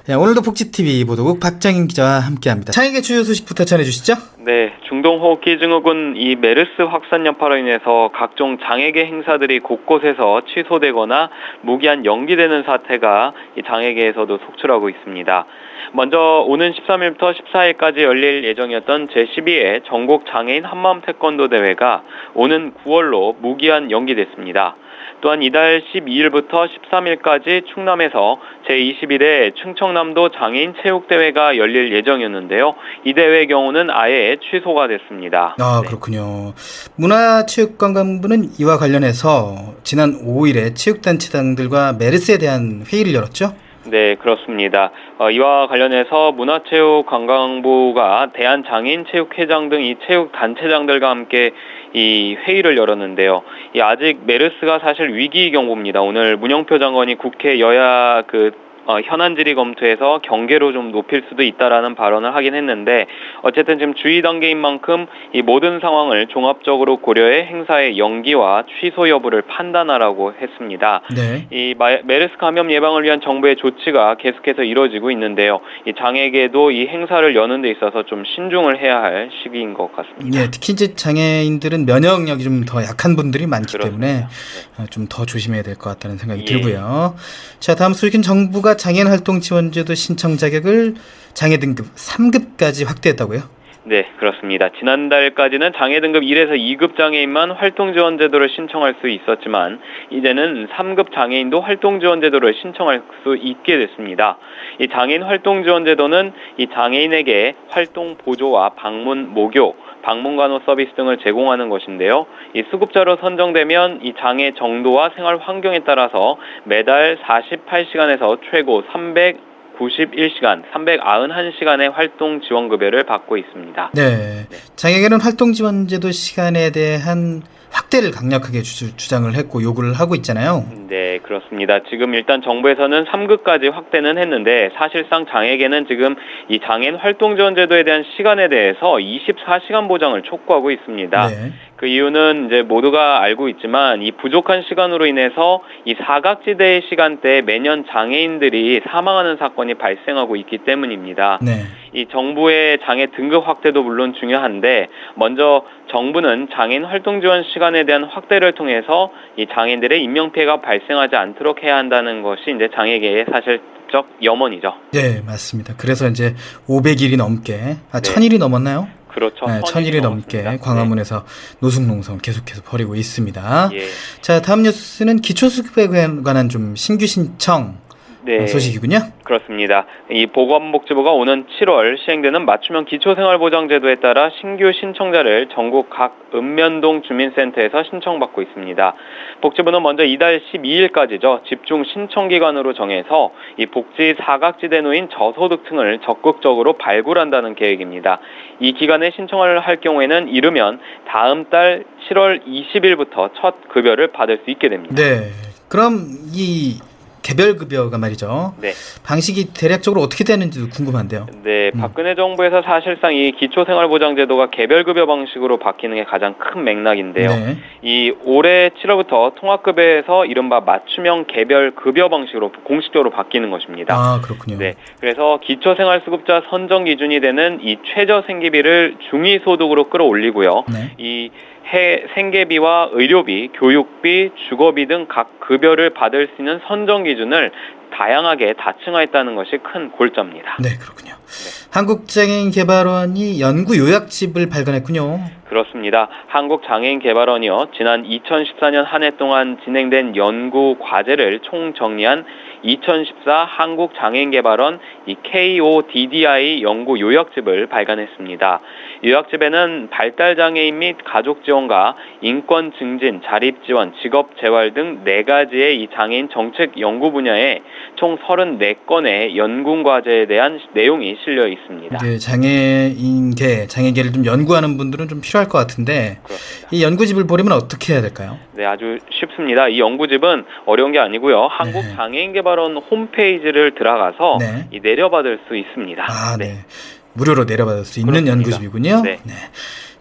자, 오늘도 복지TV 보도국 박정인 기자와 함께합니다. 창에게 주요 소식부터 전해주시죠. 네, 중동호흡기 증후군 이 메르스 확산 여파로 인해서 각종 장애계 행사들이 곳곳에서 취소되거나 무기한 연기되는 사태가 이 장애계에서도 속출하고 있습니다. 먼저 오는 13일부터 14일까지 열릴 예정이었던 제12회 전국 장애인 한마음 태권도 대회가 오는 9월로 무기한 연기됐습니다. 또한 이달 12일부터 13일까지 충남에서 제21회 충청남도 장애인 체육대회가 열릴 예정이었는데요. 이 대회 경우는 아예 취소가 됐습니다. 아, 그렇군요. 문화체육관광부는 이와 관련해서 지난 5일에 체육단체장들과 메르스에 대한 회의를 열었죠. 네, 그렇습니다. 어, 이와 관련해서 문화체육관광부가 대한장애인체육회장 등 이 체육 단체장들과 함께 이 회의를 열었는데요. 이 아직 메르스가 사실 위기 경보입니다. 오늘 문영표 장관이 국회 여야 그 어, 현안 질의 검토에서 경계로 좀 높일 수도 있다라는 발언을 하긴 했는데 어쨌든 지금 주의 단계인 만큼 이 모든 상황을 종합적으로 고려해 행사의 연기와 취소 여부를 판단하라고 했습니다. 네. 이 마- 메르스 감염 예방을 위한 정부의 조치가 계속해서 이뤄지고 있는데요. 이 장애계도 이 행사를 여는 데 있어서 좀 신중을 해야 할 시기인 것 같습니다. 예, 특히 이제 장애인들은 면역력이 좀 더 약한 분들이 많기 그렇습니다. 때문에 좀더 조심해야 될 것 같다는 생각이 예. 들고요. 자, 다음 소식은 정부가 장애인 활동 지원제도 신청 자격을 장애 등급 3급까지 확대했다고요? 네, 그렇습니다. 지난달까지는 장애 등급 1에서 2급 장애인만 활동 지원 제도를 신청할 수 있었지만 이제는 3급 장애인도 활동 지원 제도를 신청할 수 있게 됐습니다. 이 장애인 활동 지원 제도는 이 장애인에게 활동 보조와 방문 모교 방문 간호 서비스 등을 제공하는 것인데요. 이 수급자로 선정되면 이 장애 정도와 생활 환경에 따라서 매달 48시간에서 최고 391시간, 391시간의 활동 지원 급여를 받고 있습니다. 네. 장애계는 활동 지원제도 시간에 대한 확대를 강력하게 주, 주장을 했고 요구를 하고 있잖아요. 네, 그렇습니다. 지금 일단 정부에서는 3급까지 확대는 했는데 사실상 장애계는 지금 이 장애인 활동 지원 제도에 대한 시간에 대해서 24시간 보장을 촉구하고 있습니다. 네. 그 이유는 이제 모두가 알고 있지만 이 부족한 시간으로 인해서 이 사각지대의 시간대에 매년 장애인들이 사망하는 사건이 발생하고 있기 때문입니다. 네. 이 정부의 장애 등급 확대도 물론 중요한데 먼저 정부는 장애인 활동 지원 시간에 대한 확대를 통해서 이 장애인들의 인명 피해가 발생하지 않도록 해야 한다는 것이 이제 장애계의 사실 법적 염원이죠. 네, 맞습니다. 그래서 이제 500일이 넘게, 아, 네. 1000일이 넘었나요? 그렇죠. 네, 1000일이 넘게 넘었습니다. 광화문에서 노숙농성을 계속해서 벌이고 있습니다. 예. 자, 다음 뉴스는 기초수급에 관한 좀 신규 신청 네. 소식이군요. 그렇습니다. 이 보건복지부가 오는 7월 시행되는 맞춤형 기초생활보장제도에 따라 신규 신청자를 전국 각 읍면동 주민센터에서 신청받고 있습니다. 복지부는 먼저 이달 12일까지죠. 집중 신청기간으로 정해서 이 복지 사각지대 놓인 저소득층을 적극적으로 발굴한다는 계획입니다. 이 기간에 신청을 할 경우에는 이르면 다음 달 7월 20일부터 첫 급여를 받을 수 있게 됩니다. 네. 그럼 이 개별 급여가 말이죠. 네. 방식이 대략적으로 어떻게 되는지도 궁금한데요. 네, 박근혜 정부에서 사실상 이 기초생활보장제도가 개별 급여 방식으로 바뀌는 게 가장 큰 맥락인데요. 네. 이 올해 7월부터 통합급여에서 이른바 맞춤형 개별 급여 방식으로 공식적으로 바뀌는 것입니다. 아, 그렇군요. 네, 그래서 기초생활수급자 선정 기준이 되는 이 최저 생계비를 중위 소득으로 끌어올리고요. 네. 이 해 생계비와 의료비, 교육비, 주거비 등 각 급여를 받을 수 있는 선정 기준을 다양하게 다층화했다는 것이 큰 골자입니다. 네, 그렇군요. 한국장애인개발원이 연구 요약집을 발간했군요. 그렇습니다. 한국장애인개발원이요. 지난 2014년 한 해 동안 진행된 연구 과제를 총 정리한 2014 한국장애인개발원 이 KODDI 연구 요약집을 발간했습니다. 요약집에는 발달장애인 및 가족 지원과 인권 증진, 자립 지원, 직업 재활 등 네 가지의 이 장애인 정책 연구 분야에 총 34건의 연구 과제에 대한 내용이 실려 있습니다. 네, 장애인계, 장애계를 좀 연구하는 분들은 좀 필요할 것 같은데 이 연구집을 보려면 어떻게 해야 될까요? 네, 아주 쉽습니다. 이 연구집은 어려운 게 아니고요. 한국장애인 개발원 홈페이지를 들어가서 네. 이 내려받을 수 있습니다. 아, 네. 무료로 내려받을 수 있는 그렇습니다. 연구집이군요. 네.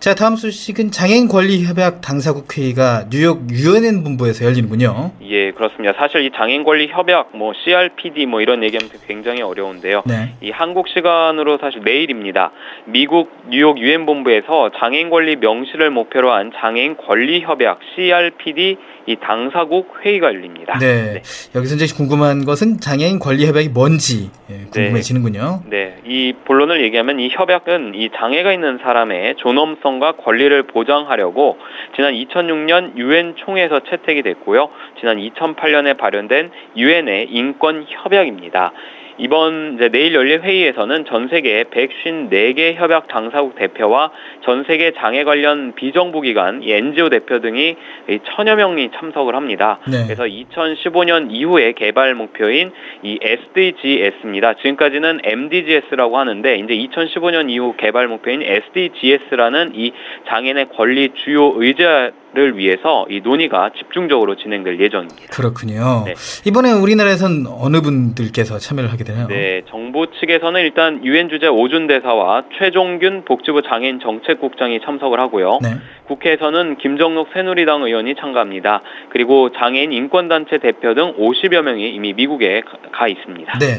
자, 다음 소식은 장애인 권리 협약 당사국 회의가 뉴욕 유엔 본부에서 열리는군요. 예, 그렇습니다. 사실 이 장애인 권리 협약, 뭐 CRPD 뭐 이런 얘기하면 굉장히 어려운데요. 네. 이 한국 시간으로 사실 내일입니다. 미국 뉴욕 유엔 본부에서 장애인 권리 명시를 목표로 한 장애인 권리 협약 CRPD 이 당사국 회의가 열립니다. 네. 여기서 이제 궁금한 것은 장애인 권리 협약이 뭔지 예, 궁금해지는군요. 네, 이 본론을 얘기하면 이 협약은 이 장애가 있는 사람의 존엄성과 권리를 보장하려고 지난 2006년 유엔 총회에서 채택이 됐고요. 지난 2008년에 발효된 유엔의 인권 협약입니다. 이번 이제 내일 열릴 회의에서는 전 세계 154개 협약 당사국 대표와 전 세계 장애 관련 비정부 기관, 이 NGO 대표 등이 이 천여 명이 참석을 합니다. 네. 그래서 2015년 이후에 개발 목표인 이 SDGs입니다. 지금까지는 MDGs라고 하는데 이제 2015년 이후 개발 목표인 SDGs라는 이 장애인의 권리 주요 의제 를 위해서 이 논의가 집중적으로 진행될 예정입니다. 그렇군요. 네. 이번에 우리나라에선 어느 분들께서 참여를 하게 되나요? 네, 정부 측에서는 일단 유엔 주재 오준 대사와 최종균 복지부 장애인 정책국장이 참석을 하고요. 네. 국회에서는 김정록 새누리당 의원이 참가합니다. 그리고 장애인 인권단체 대표 등 50여 명이 이미 미국에 가- 가 있습니다. 네.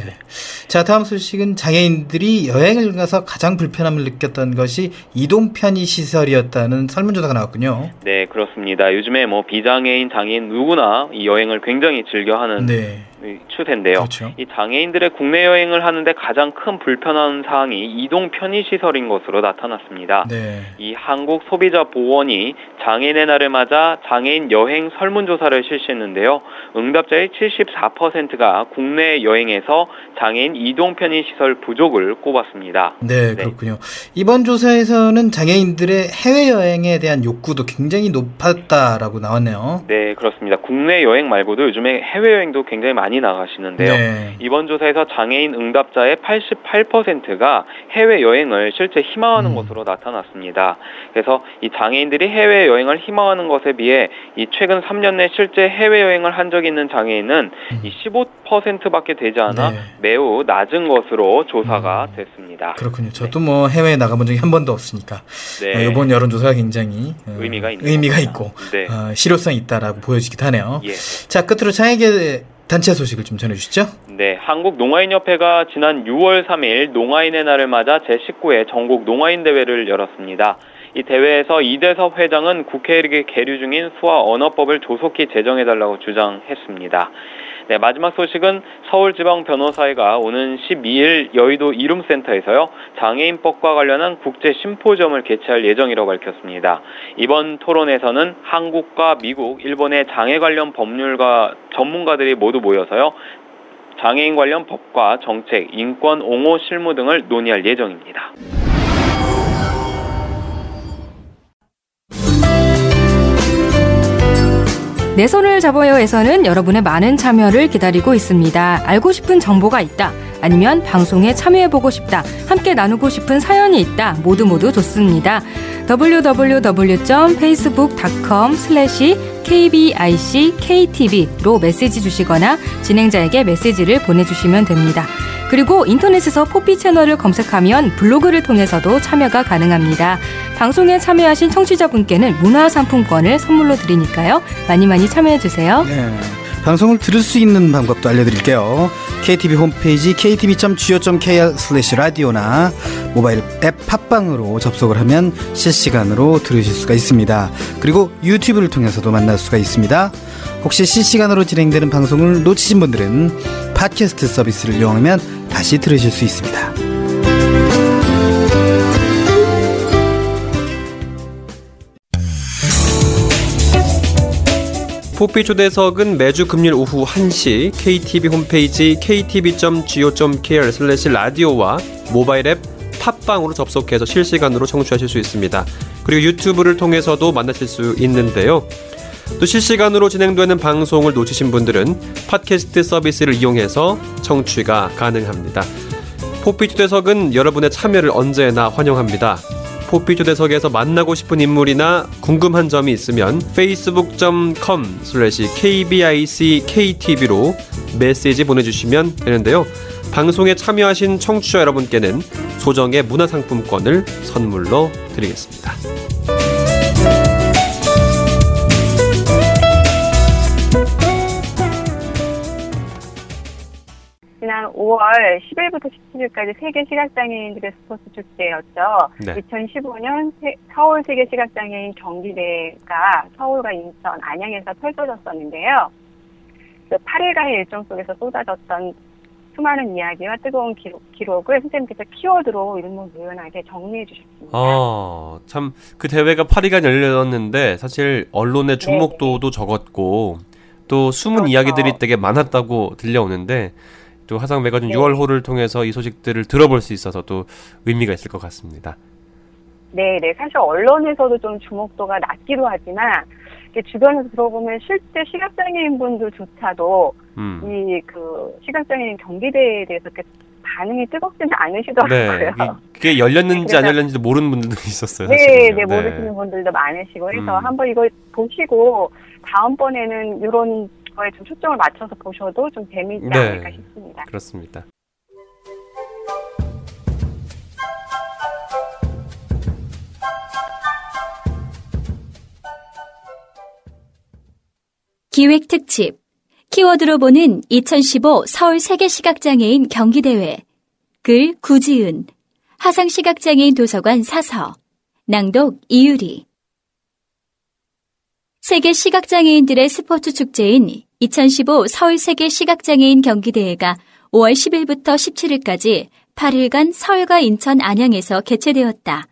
자, 다음 소식은 장애인들이 여행을 가서 가장 불편함을 느꼈던 것이 이동 편의 시설이었다는 설문조사가 나왔군요. 네, 그렇습니다. 요즘에 뭐 비장애인, 장애인 누구나 이 여행을 굉장히 즐겨하는 네. 이 추세인데요. 그렇죠. 이 장애인들의 국내 여행을 하는데 가장 큰 불편한 사항이 이동 편의 시설인 것으로 나타났습니다. 네. 이 한국 소비자 보원이 장애인의 날을 맞아 장애인 여행 설문조사를 실시했는데요. 응답자의 74%가 국내 여행에서 장애인 이동 편의 시설 부족을 꼽았습니다. 네, 그렇군요. 이번 조사에서는 장애인들의 해외 여행에 대한 욕구도 굉장히 높았다라고 나왔네요. 네, 그렇습니다. 국내 여행 말고도 요즘에 해외 여행도 굉장히 많이 나가시는데요. 네. 이번 조사에서 장애인 응답자의 88%가 해외 여행을 실제 희망하는 것으로 나타났습니다. 그래서 이 장애인들이 해외 여행을 희망하는 것에 비해 이 최근 3년 내 실제 해외 여행을 한 적이 있는 장애인은 이 15%밖에 되지 않아 매우 낮은 것으로 조사가 됐습니다. 그렇군요. 저도 뭐 해외에 나가본 적이 한 번도 없으니까 네. 어, 이번 여론조사가 굉장히 어, 의미가 의미가. 있고 네. 어, 실효성이 있다라고 보여지기도 하네요. 예. 자, 끝으로 장애계 단체 소식을 좀 전해주시죠. 네, 한국농아인협회가 지난 6월 3일 농아인의 날을 맞아 제19회 전국 농아인 대회를 열었습니다. 이 대회에서 이대섭 회장은 국회에 계류 중인 수화 언어법을 조속히 제정해달라고 주장했습니다. 네, 마지막 소식은 서울지방변호사회가 오는 12일 여의도 이룸센터에서요, 장애인법과 관련한 국제 심포점을 개최할 예정이라고 밝혔습니다. 이번 토론에서는 한국과 미국, 일본의 장애 관련 법률가 전문가들이 모두 모여서요, 장애인 관련 법과 정책, 인권 옹호 실무 등을 논의할 예정입니다. 내 손을 잡아요에서는 여러분의 많은 참여를 기다리고 있습니다. 알고 싶은 정보가 있다. 아니면 방송에 참여해보고 싶다. 함께 나누고 싶은 사연이 있다. 모두 모두 좋습니다. www.facebook.com kbic.ktv로 메시지 주시거나 진행자에게 메시지를 보내주시면 됩니다. 그리고 인터넷에서 포피 채널을 검색하면 블로그를 통해서도 참여가 가능합니다. 방송에 참여하신 청취자분께는 문화상품권을 선물로 드리니까요. 많이 많이 참여해주세요. 네. 방송을 들을 수 있는 방법도 알려드릴게요. KTV 홈페이지 ktv.go.kr 슬래시 라디오나 모바일 앱 팟빵으로 접속을 하면 실시간으로 들으실 수가 있습니다. 그리고 유튜브를 통해서도 만날 수가 있습니다. 혹시 실시간으로 진행되는 방송을 놓치신 분들은 팟캐스트 서비스를 이용하면 다시 들으실 수 있습니다. 포피 초대석은 매주 금요일 오후 1시 KTV 홈페이지 ktv.go.kr 슬래시 라디오와 모바일 앱 팟빵으로 접속해서 실시간으로 청취하실 수 있습니다. 그리고 유튜브를 통해서도 만나실 수 있는데요. 또 실시간으로 진행되는 방송을 놓치신 분들은 팟캐스트 서비스를 이용해서 청취가 가능합니다. 포피 초대석은 여러분의 참여를 언제나 환영합니다. 포피 초대석에서 만나고 싶은 인물이나 궁금한 점이 있으면 facebook.com kbic.ktv로 메시지 보내주시면 되는데요. 방송에 참여하신 청취자 여러분께는 소정의 문화상품권을 선물로 드리겠습니다. 5월 10일부터 17일까지 세계 시각장애인들의 스포츠 축제였죠. 네. 2015년 세- 서울 세계 시각장애인 경기대회가 서울과 인천, 안양에서 펼쳐졌었는데요. 그 8일간의 일정 속에서 쏟아졌던 수많은 이야기와 뜨거운 기록, 기록 을 선생님께서 키워드로 일목요연하게 정리해 주셨습니다. 아, 참, 그 대회가 8일간 열렸는데, 사실 언론의 주목도도 적었고, 또 숨은 이야기들이 되게 많았다고 들려오는데, 또 화상 매거진 네. 6월호를 통해서 이 소식들을 들어볼 수 있어서 또 의미가 있을 것 같습니다. 네, 네. 사실 언론에서도 좀 주목도가 낮기도 하지만 주변에서 들어보면 실제 시각장애인 분들조차도 음. 이그 시각장애인 경기대회에 대해서 이렇게 반응이 뜨겁지는 네, 않으시더라고요. 이- 그게 열렸는지 안 열렸는지도 모르는 분들도 있었어요. 네, 사실은요. 네, 모르시는 분들도 많으시고 그래서 음. 한번 이걸 보시고 다음번에는 이런 거에 좀 초점을 맞춰서 보셔도 좀 재미있지 네. 않을까 싶습니다. 그렇습니다. 기획 특집 키워드로 보는 2015 서울 세계 시각장애인 경기대회 글 구지은 하상 시각장애인 도서관 사서 낭독 이유리 세계 시각장애인들의 스포츠 축제인 2015 서울 세계 시각장애인 경기대회가 5월 10일부터 17일까지 8일간 서울과 인천 안양에서 개최되었다.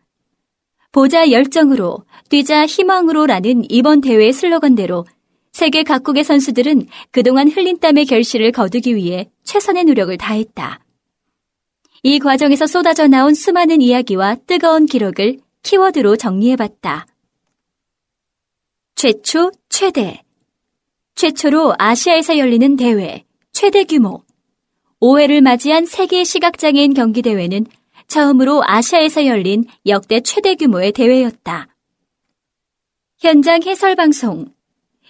보자 열정으로 뛰자 희망으로라는 이번 대회의 슬로건대로 세계 각국의 선수들은 그동안 흘린 땀의 결실을 거두기 위해 최선의 노력을 다했다. 이 과정에서 쏟아져 나온 수많은 이야기와 뜨거운 기록을 키워드로 정리해봤다. 최초, 최대. 최초로 아시아에서 열리는 대회, 최대 규모. 5회를 맞이한 세계 시각장애인 경기대회는 처음으로 아시아에서 열린 역대 최대 규모의 대회였다. 현장 해설 방송.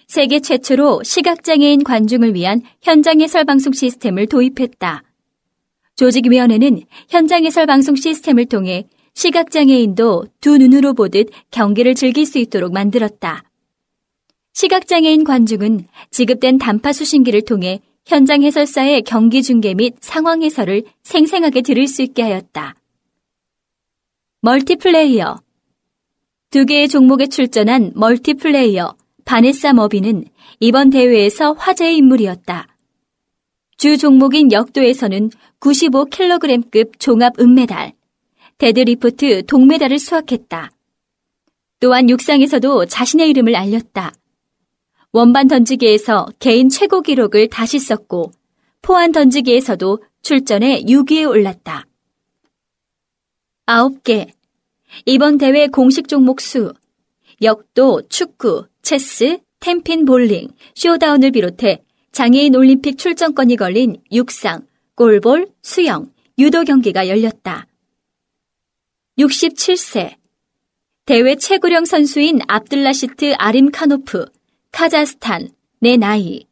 세계 최초로 시각장애인 관중을 위한 현장 해설 방송 시스템을 도입했다. 조직위원회는 현장 해설 방송 시스템을 통해 시각장애인도 두 눈으로 보듯 경기를 즐길 수 있도록 만들었다. 시각장애인 관중은 지급된 단파 수신기를 통해 현장 해설사의 경기 중계 및 상황 해설을 생생하게 들을 수 있게 하였다. 멀티플레이어 두 개의 종목에 출전한 멀티플레이어 바네사 머비는 이번 대회에서 화제의 인물이었다. 주 종목인 역도에서는 95kg급 종합 은메달, 데드리프트 동메달을 수확했다. 또한 육상에서도 자신의 이름을 알렸다. 원반 던지기에서 개인 최고 기록을 다시 썼고 포환 던지기에서도 출전해 6위에 올랐다. 9개. 이번 대회 공식 종목 수 역도, 축구, 체스, tenpin 볼링, 쇼다운을 비롯해 장애인 올림픽 출전권이 걸린 육상, 골볼, 수영, 유도 경기가 열렸다. 67세. 대회 최고령 선수인 압들라시트 아림 카노프, 카자흐스탄, 내 나이.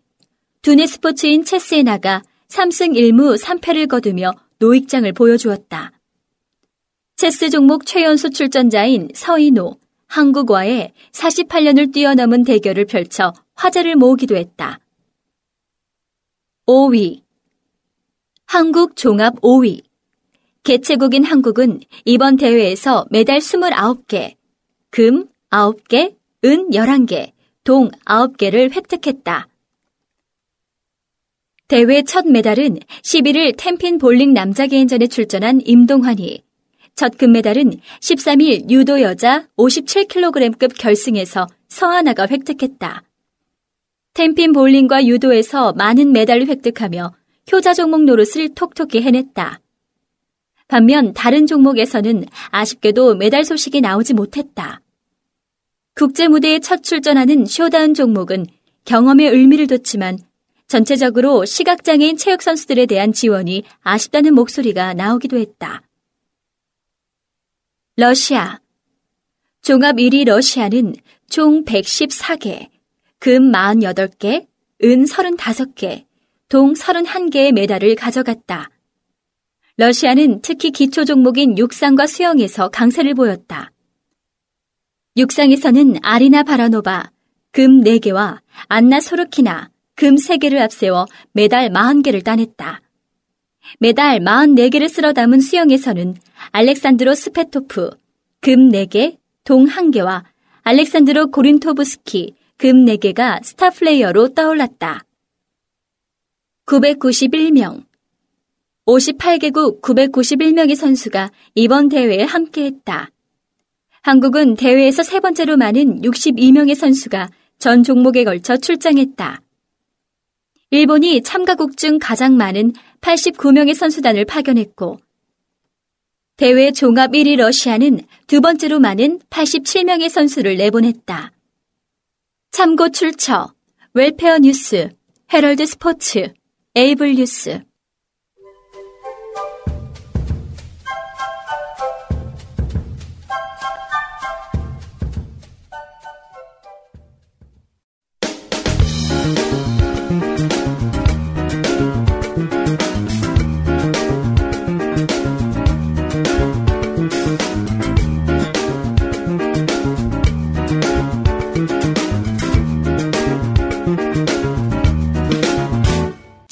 두뇌 스포츠인 체스에 나가 3승 1무 3패를 거두며 노익장을 보여주었다. 체스 종목 최연소 출전자인 서인호, 한국과의 48년을 뛰어넘은 대결을 펼쳐 화제를 모으기도 했다. 5위. 한국 종합 5위. 개최국인 한국은 이번 대회에서 메달 29개, 금 9개, 은 11개, 동 9개를 획득했다. 대회 첫 메달은 11일 템핀 볼링 남자 개인전에 출전한 임동환이, 첫 금메달은 13일 유도 여자 57kg급 결승에서 서하나가 획득했다. 템핀 볼링과 유도에서 많은 메달을 획득하며 효자 종목 노릇을 톡톡히 해냈다. 반면 다른 종목에서는 아쉽게도 메달 소식이 나오지 못했다. 국제 무대에 첫 출전하는 쇼다운 종목은 경험의 의미를 뒀지만 전체적으로 시각장애인 체육 선수들에 대한 지원이 아쉽다는 목소리가 나오기도 했다. 러시아. 종합 1위 러시아는 총 114개, 금 48개, 은 35개, 동 31개의 메달을 가져갔다. 러시아는 특히 기초 종목인 육상과 수영에서 강세를 보였다. 육상에서는 아리나 바라노바, 금 4개와 안나 소르키나, 금 3개를 앞세워 메달 40개를 따냈다. 메달 44개를 쓸어 담은 수영에서는 알렉산드로 스페토프, 금 4개, 동 1개와 알렉산드로 고린토브스키, 금 4개가 스타 플레이어로 떠올랐다. 991명 58개국 991명의 선수가 이번 대회에 함께했다. 한국은 대회에서 세 번째로 많은 62명의 선수가 전 종목에 걸쳐 출전했다. 일본이 참가국 중 가장 많은 89명의 선수단을 파견했고, 대회 종합 1위 러시아는 두 번째로 많은 87명의 선수를 내보냈다. 참고 출처, 웰페어 뉴스, 헤럴드 스포츠, 에이블 뉴스.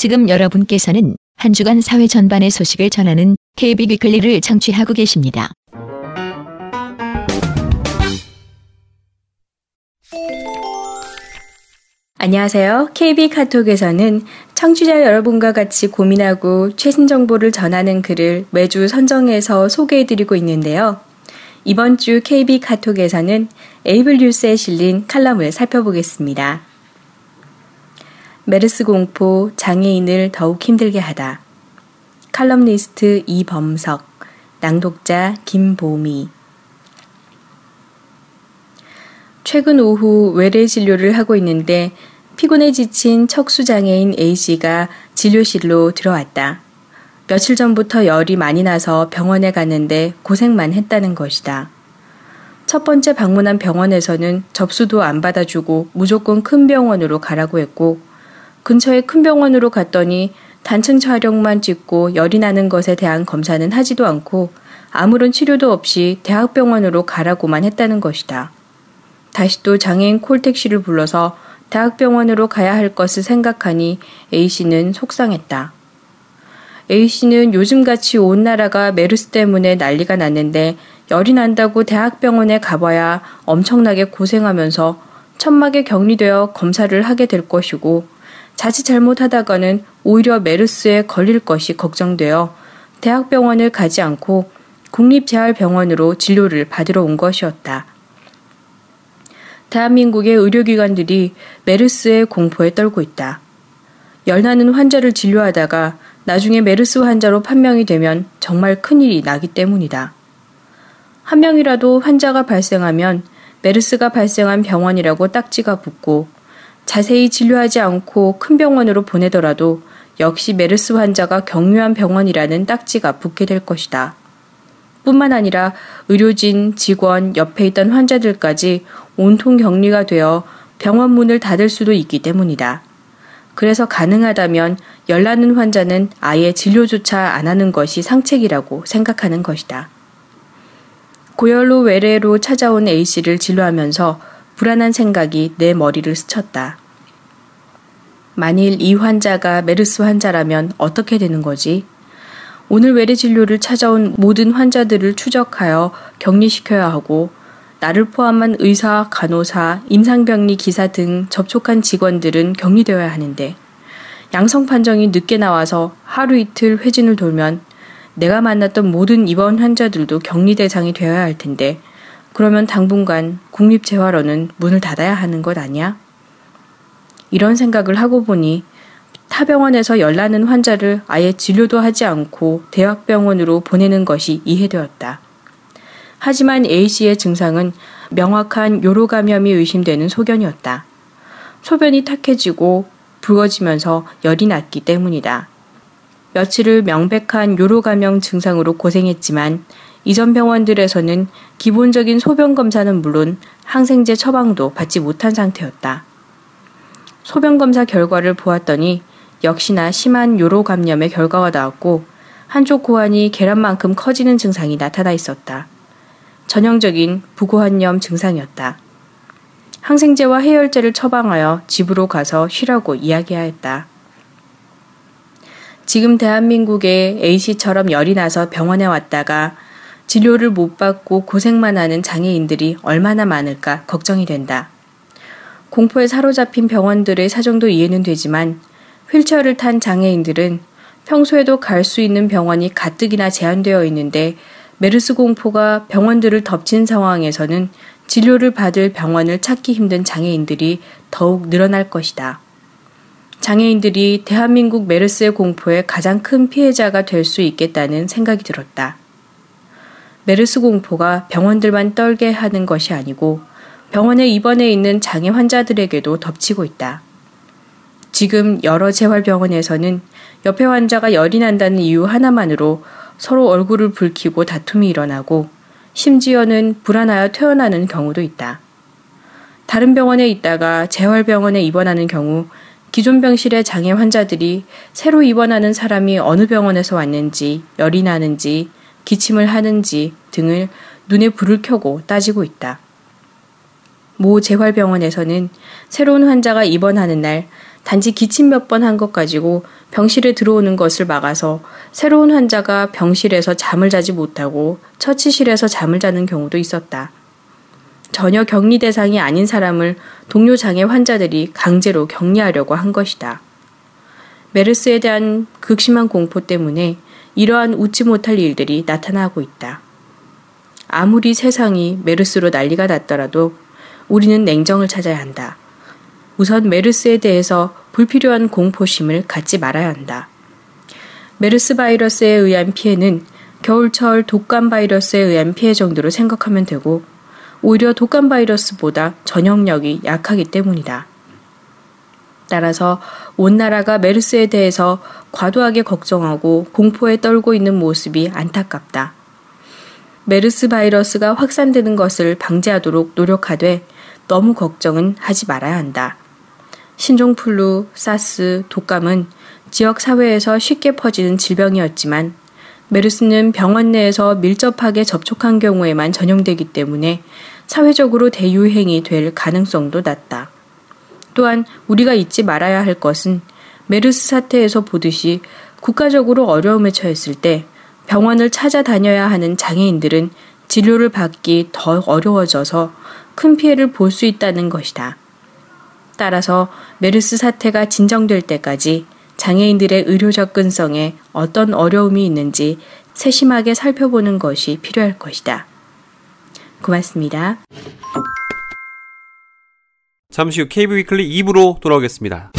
지금 여러분께서는 한 주간 사회 전반의 소식을 전하는 KB 위클리를 청취하고 계십니다. 안녕하세요. KB 카톡에서는 청취자 여러분과 같이 고민하고 최신 정보를 전하는 글을 매주 선정해서 소개해드리고 있는데요. 이번 주 KB 카톡에서는 에이블 뉴스에 실린 칼럼을 살펴보겠습니다. 메르스 공포 장애인을 더욱 힘들게 하다. 칼럼니스트 이범석, 낭독자 김보미. 최근 오후 외래 진료를 하고 있는데 피곤에 지친 척수장애인 A씨가 진료실로 들어왔다. 며칠 전부터 열이 많이 나서 병원에 갔는데 고생만 했다는 것이다. 첫 번째 방문한 병원에서는 접수도 안 받아주고 무조건 큰 병원으로 가라고 했고 근처에 큰 병원으로 갔더니 단층 촬영만 찍고 열이 나는 것에 대한 검사는 하지도 않고 아무런 치료도 없이 대학병원으로 가라고만 했다는 것이다. 다시 또 장애인 콜택시를 불러서 대학병원으로 가야 할 것을 생각하니 A씨는 속상했다. A씨는 요즘같이 온 나라가 메르스 때문에 난리가 났는데 열이 난다고 대학병원에 가봐야 엄청나게 고생하면서 천막에 격리되어 검사를 하게 될 것이고 자칫 잘못하다가는 오히려 메르스에 걸릴 것이 걱정되어 대학병원을 가지 않고 국립재활병원으로 진료를 받으러 온 것이었다. 대한민국의 의료기관들이 메르스의 공포에 떨고 있다. 열나는 환자를 진료하다가 나중에 메르스 환자로 판명이 되면 정말 큰일이 나기 때문이다. 한 명이라도 환자가 발생하면 메르스가 발생한 병원이라고 딱지가 붙고 자세히 진료하지 않고 큰 병원으로 보내더라도 역시 메르스 환자가 경유한 병원이라는 딱지가 붙게 될 것이다. 뿐만 아니라 의료진, 직원, 옆에 있던 환자들까지 온통 격리가 되어 병원 문을 닫을 수도 있기 때문이다. 그래서 가능하다면 열나는 환자는 아예 진료조차 안 하는 것이 상책이라고 생각하는 것이다. 고열로 외래로 찾아온 A씨를 진료하면서 불안한 생각이 내 머리를 스쳤다. 만일 이 환자가 메르스 환자라면 어떻게 되는 거지? 오늘 외래 진료를 찾아온 모든 환자들을 추적하여 격리시켜야 하고 나를 포함한 의사, 간호사, 임상병리 기사 등 접촉한 직원들은 격리되어야 하는데 양성 판정이 늦게 나와서 하루 이틀 회진을 돌면 내가 만났던 모든 입원 환자들도 격리 대상이 되어야 할 텐데 그러면 당분간 국립재활원은 문을 닫아야 하는 것 아니야? 이런 생각을 하고 보니 타 병원에서 열나는 환자를 아예 진료도 하지 않고 대학병원으로 보내는 것이 이해되었다. 하지만 A씨의 증상은 명확한 요로 감염이 의심되는 소견이었다. 소변이 탁해지고 붉어지면서 열이 났기 때문이다. 며칠을 명백한 요로 감염 증상으로 고생했지만 이전 병원들에서는 기본적인 소변 검사는 물론 항생제 처방도 받지 못한 상태였다. 소변 검사 결과를 보았더니 역시나 심한 요로 감염의 결과가 나왔고 한쪽 고환이 계란만큼 커지는 증상이 나타나 있었다. 전형적인 부고환염 증상이었다. 항생제와 해열제를 처방하여 집으로 가서 쉬라고 이야기하였다. 지금 대한민국에 A씨처럼 열이 나서 병원에 왔다가 진료를 못 받고 고생만 하는 장애인들이 얼마나 많을까 걱정이 된다. 공포에 사로잡힌 병원들의 사정도 이해는 되지만 휠체어를 탄 장애인들은 평소에도 갈 수 있는 병원이 가뜩이나 제한되어 있는데 메르스 공포가 병원들을 덮친 상황에서는 진료를 받을 병원을 찾기 힘든 장애인들이 더욱 늘어날 것이다. 장애인들이 대한민국 메르스의 공포의 가장 큰 피해자가 될 수 있겠다는 생각이 들었다. 메르스 공포가 병원들만 떨게 하는 것이 아니고 병원에 입원해 있는 장애 환자들에게도 덮치고 있다. 지금 여러 재활병원에서는 옆에 환자가 열이 난다는 이유 하나만으로 서로 얼굴을 붉히고 다툼이 일어나고 심지어는 불안하여 퇴원하는 경우도 있다. 다른 병원에 있다가 재활병원에 입원하는 경우 기존 병실의 장애 환자들이 새로 입원하는 사람이 어느 병원에서 왔는지, 열이 나는지, 기침을 하는지 등을 눈에 불을 켜고 따지고 있다. 모 재활병원에서는 새로운 환자가 입원하는 날 단지 기침 몇 번 한 것 가지고 병실에 들어오는 것을 막아서 새로운 환자가 병실에서 잠을 자지 못하고 처치실에서 잠을 자는 경우도 있었다. 전혀 격리 대상이 아닌 사람을 동료 장애 환자들이 강제로 격리하려고 한 것이다. 메르스에 대한 극심한 공포 때문에 이러한 웃지 못할 일들이 나타나고 있다. 아무리 세상이 메르스로 난리가 났더라도 우리는 냉정을 찾아야 한다. 우선 메르스에 대해서 불필요한 공포심을 갖지 말아야 한다. 메르스 바이러스에 의한 피해는 겨울철 독감 바이러스에 의한 피해 정도로 생각하면 되고 오히려 독감 바이러스보다 전염력이 약하기 때문이다. 따라서 온 나라가 메르스에 대해서 과도하게 걱정하고 공포에 떨고 있는 모습이 안타깝다. 메르스 바이러스가 확산되는 것을 방지하도록 노력하되 너무 걱정은 하지 말아야 한다. 신종플루, 사스, 독감은 지역 사회에서 쉽게 퍼지는 질병이었지만 메르스는 병원 내에서 밀접하게 접촉한 경우에만 전용되기 때문에 사회적으로 대유행이 될 가능성도 낮다. 또한 우리가 잊지 말아야 할 것은 메르스 사태에서 보듯이 국가적으로 어려움에 처했을 때 병원을 찾아다녀야 하는 장애인들은 진료를 받기 더 어려워져서 큰 피해를 볼 수 있다는 것이다. 따라서 메르스 사태가 진정될 때까지 장애인들의 의료 접근성에 어떤 어려움이 있는지 세심하게 살펴보는 것이 필요할 것이다. 고맙습니다. 잠시 후 KB 위클리 2부로 돌아오겠습니다.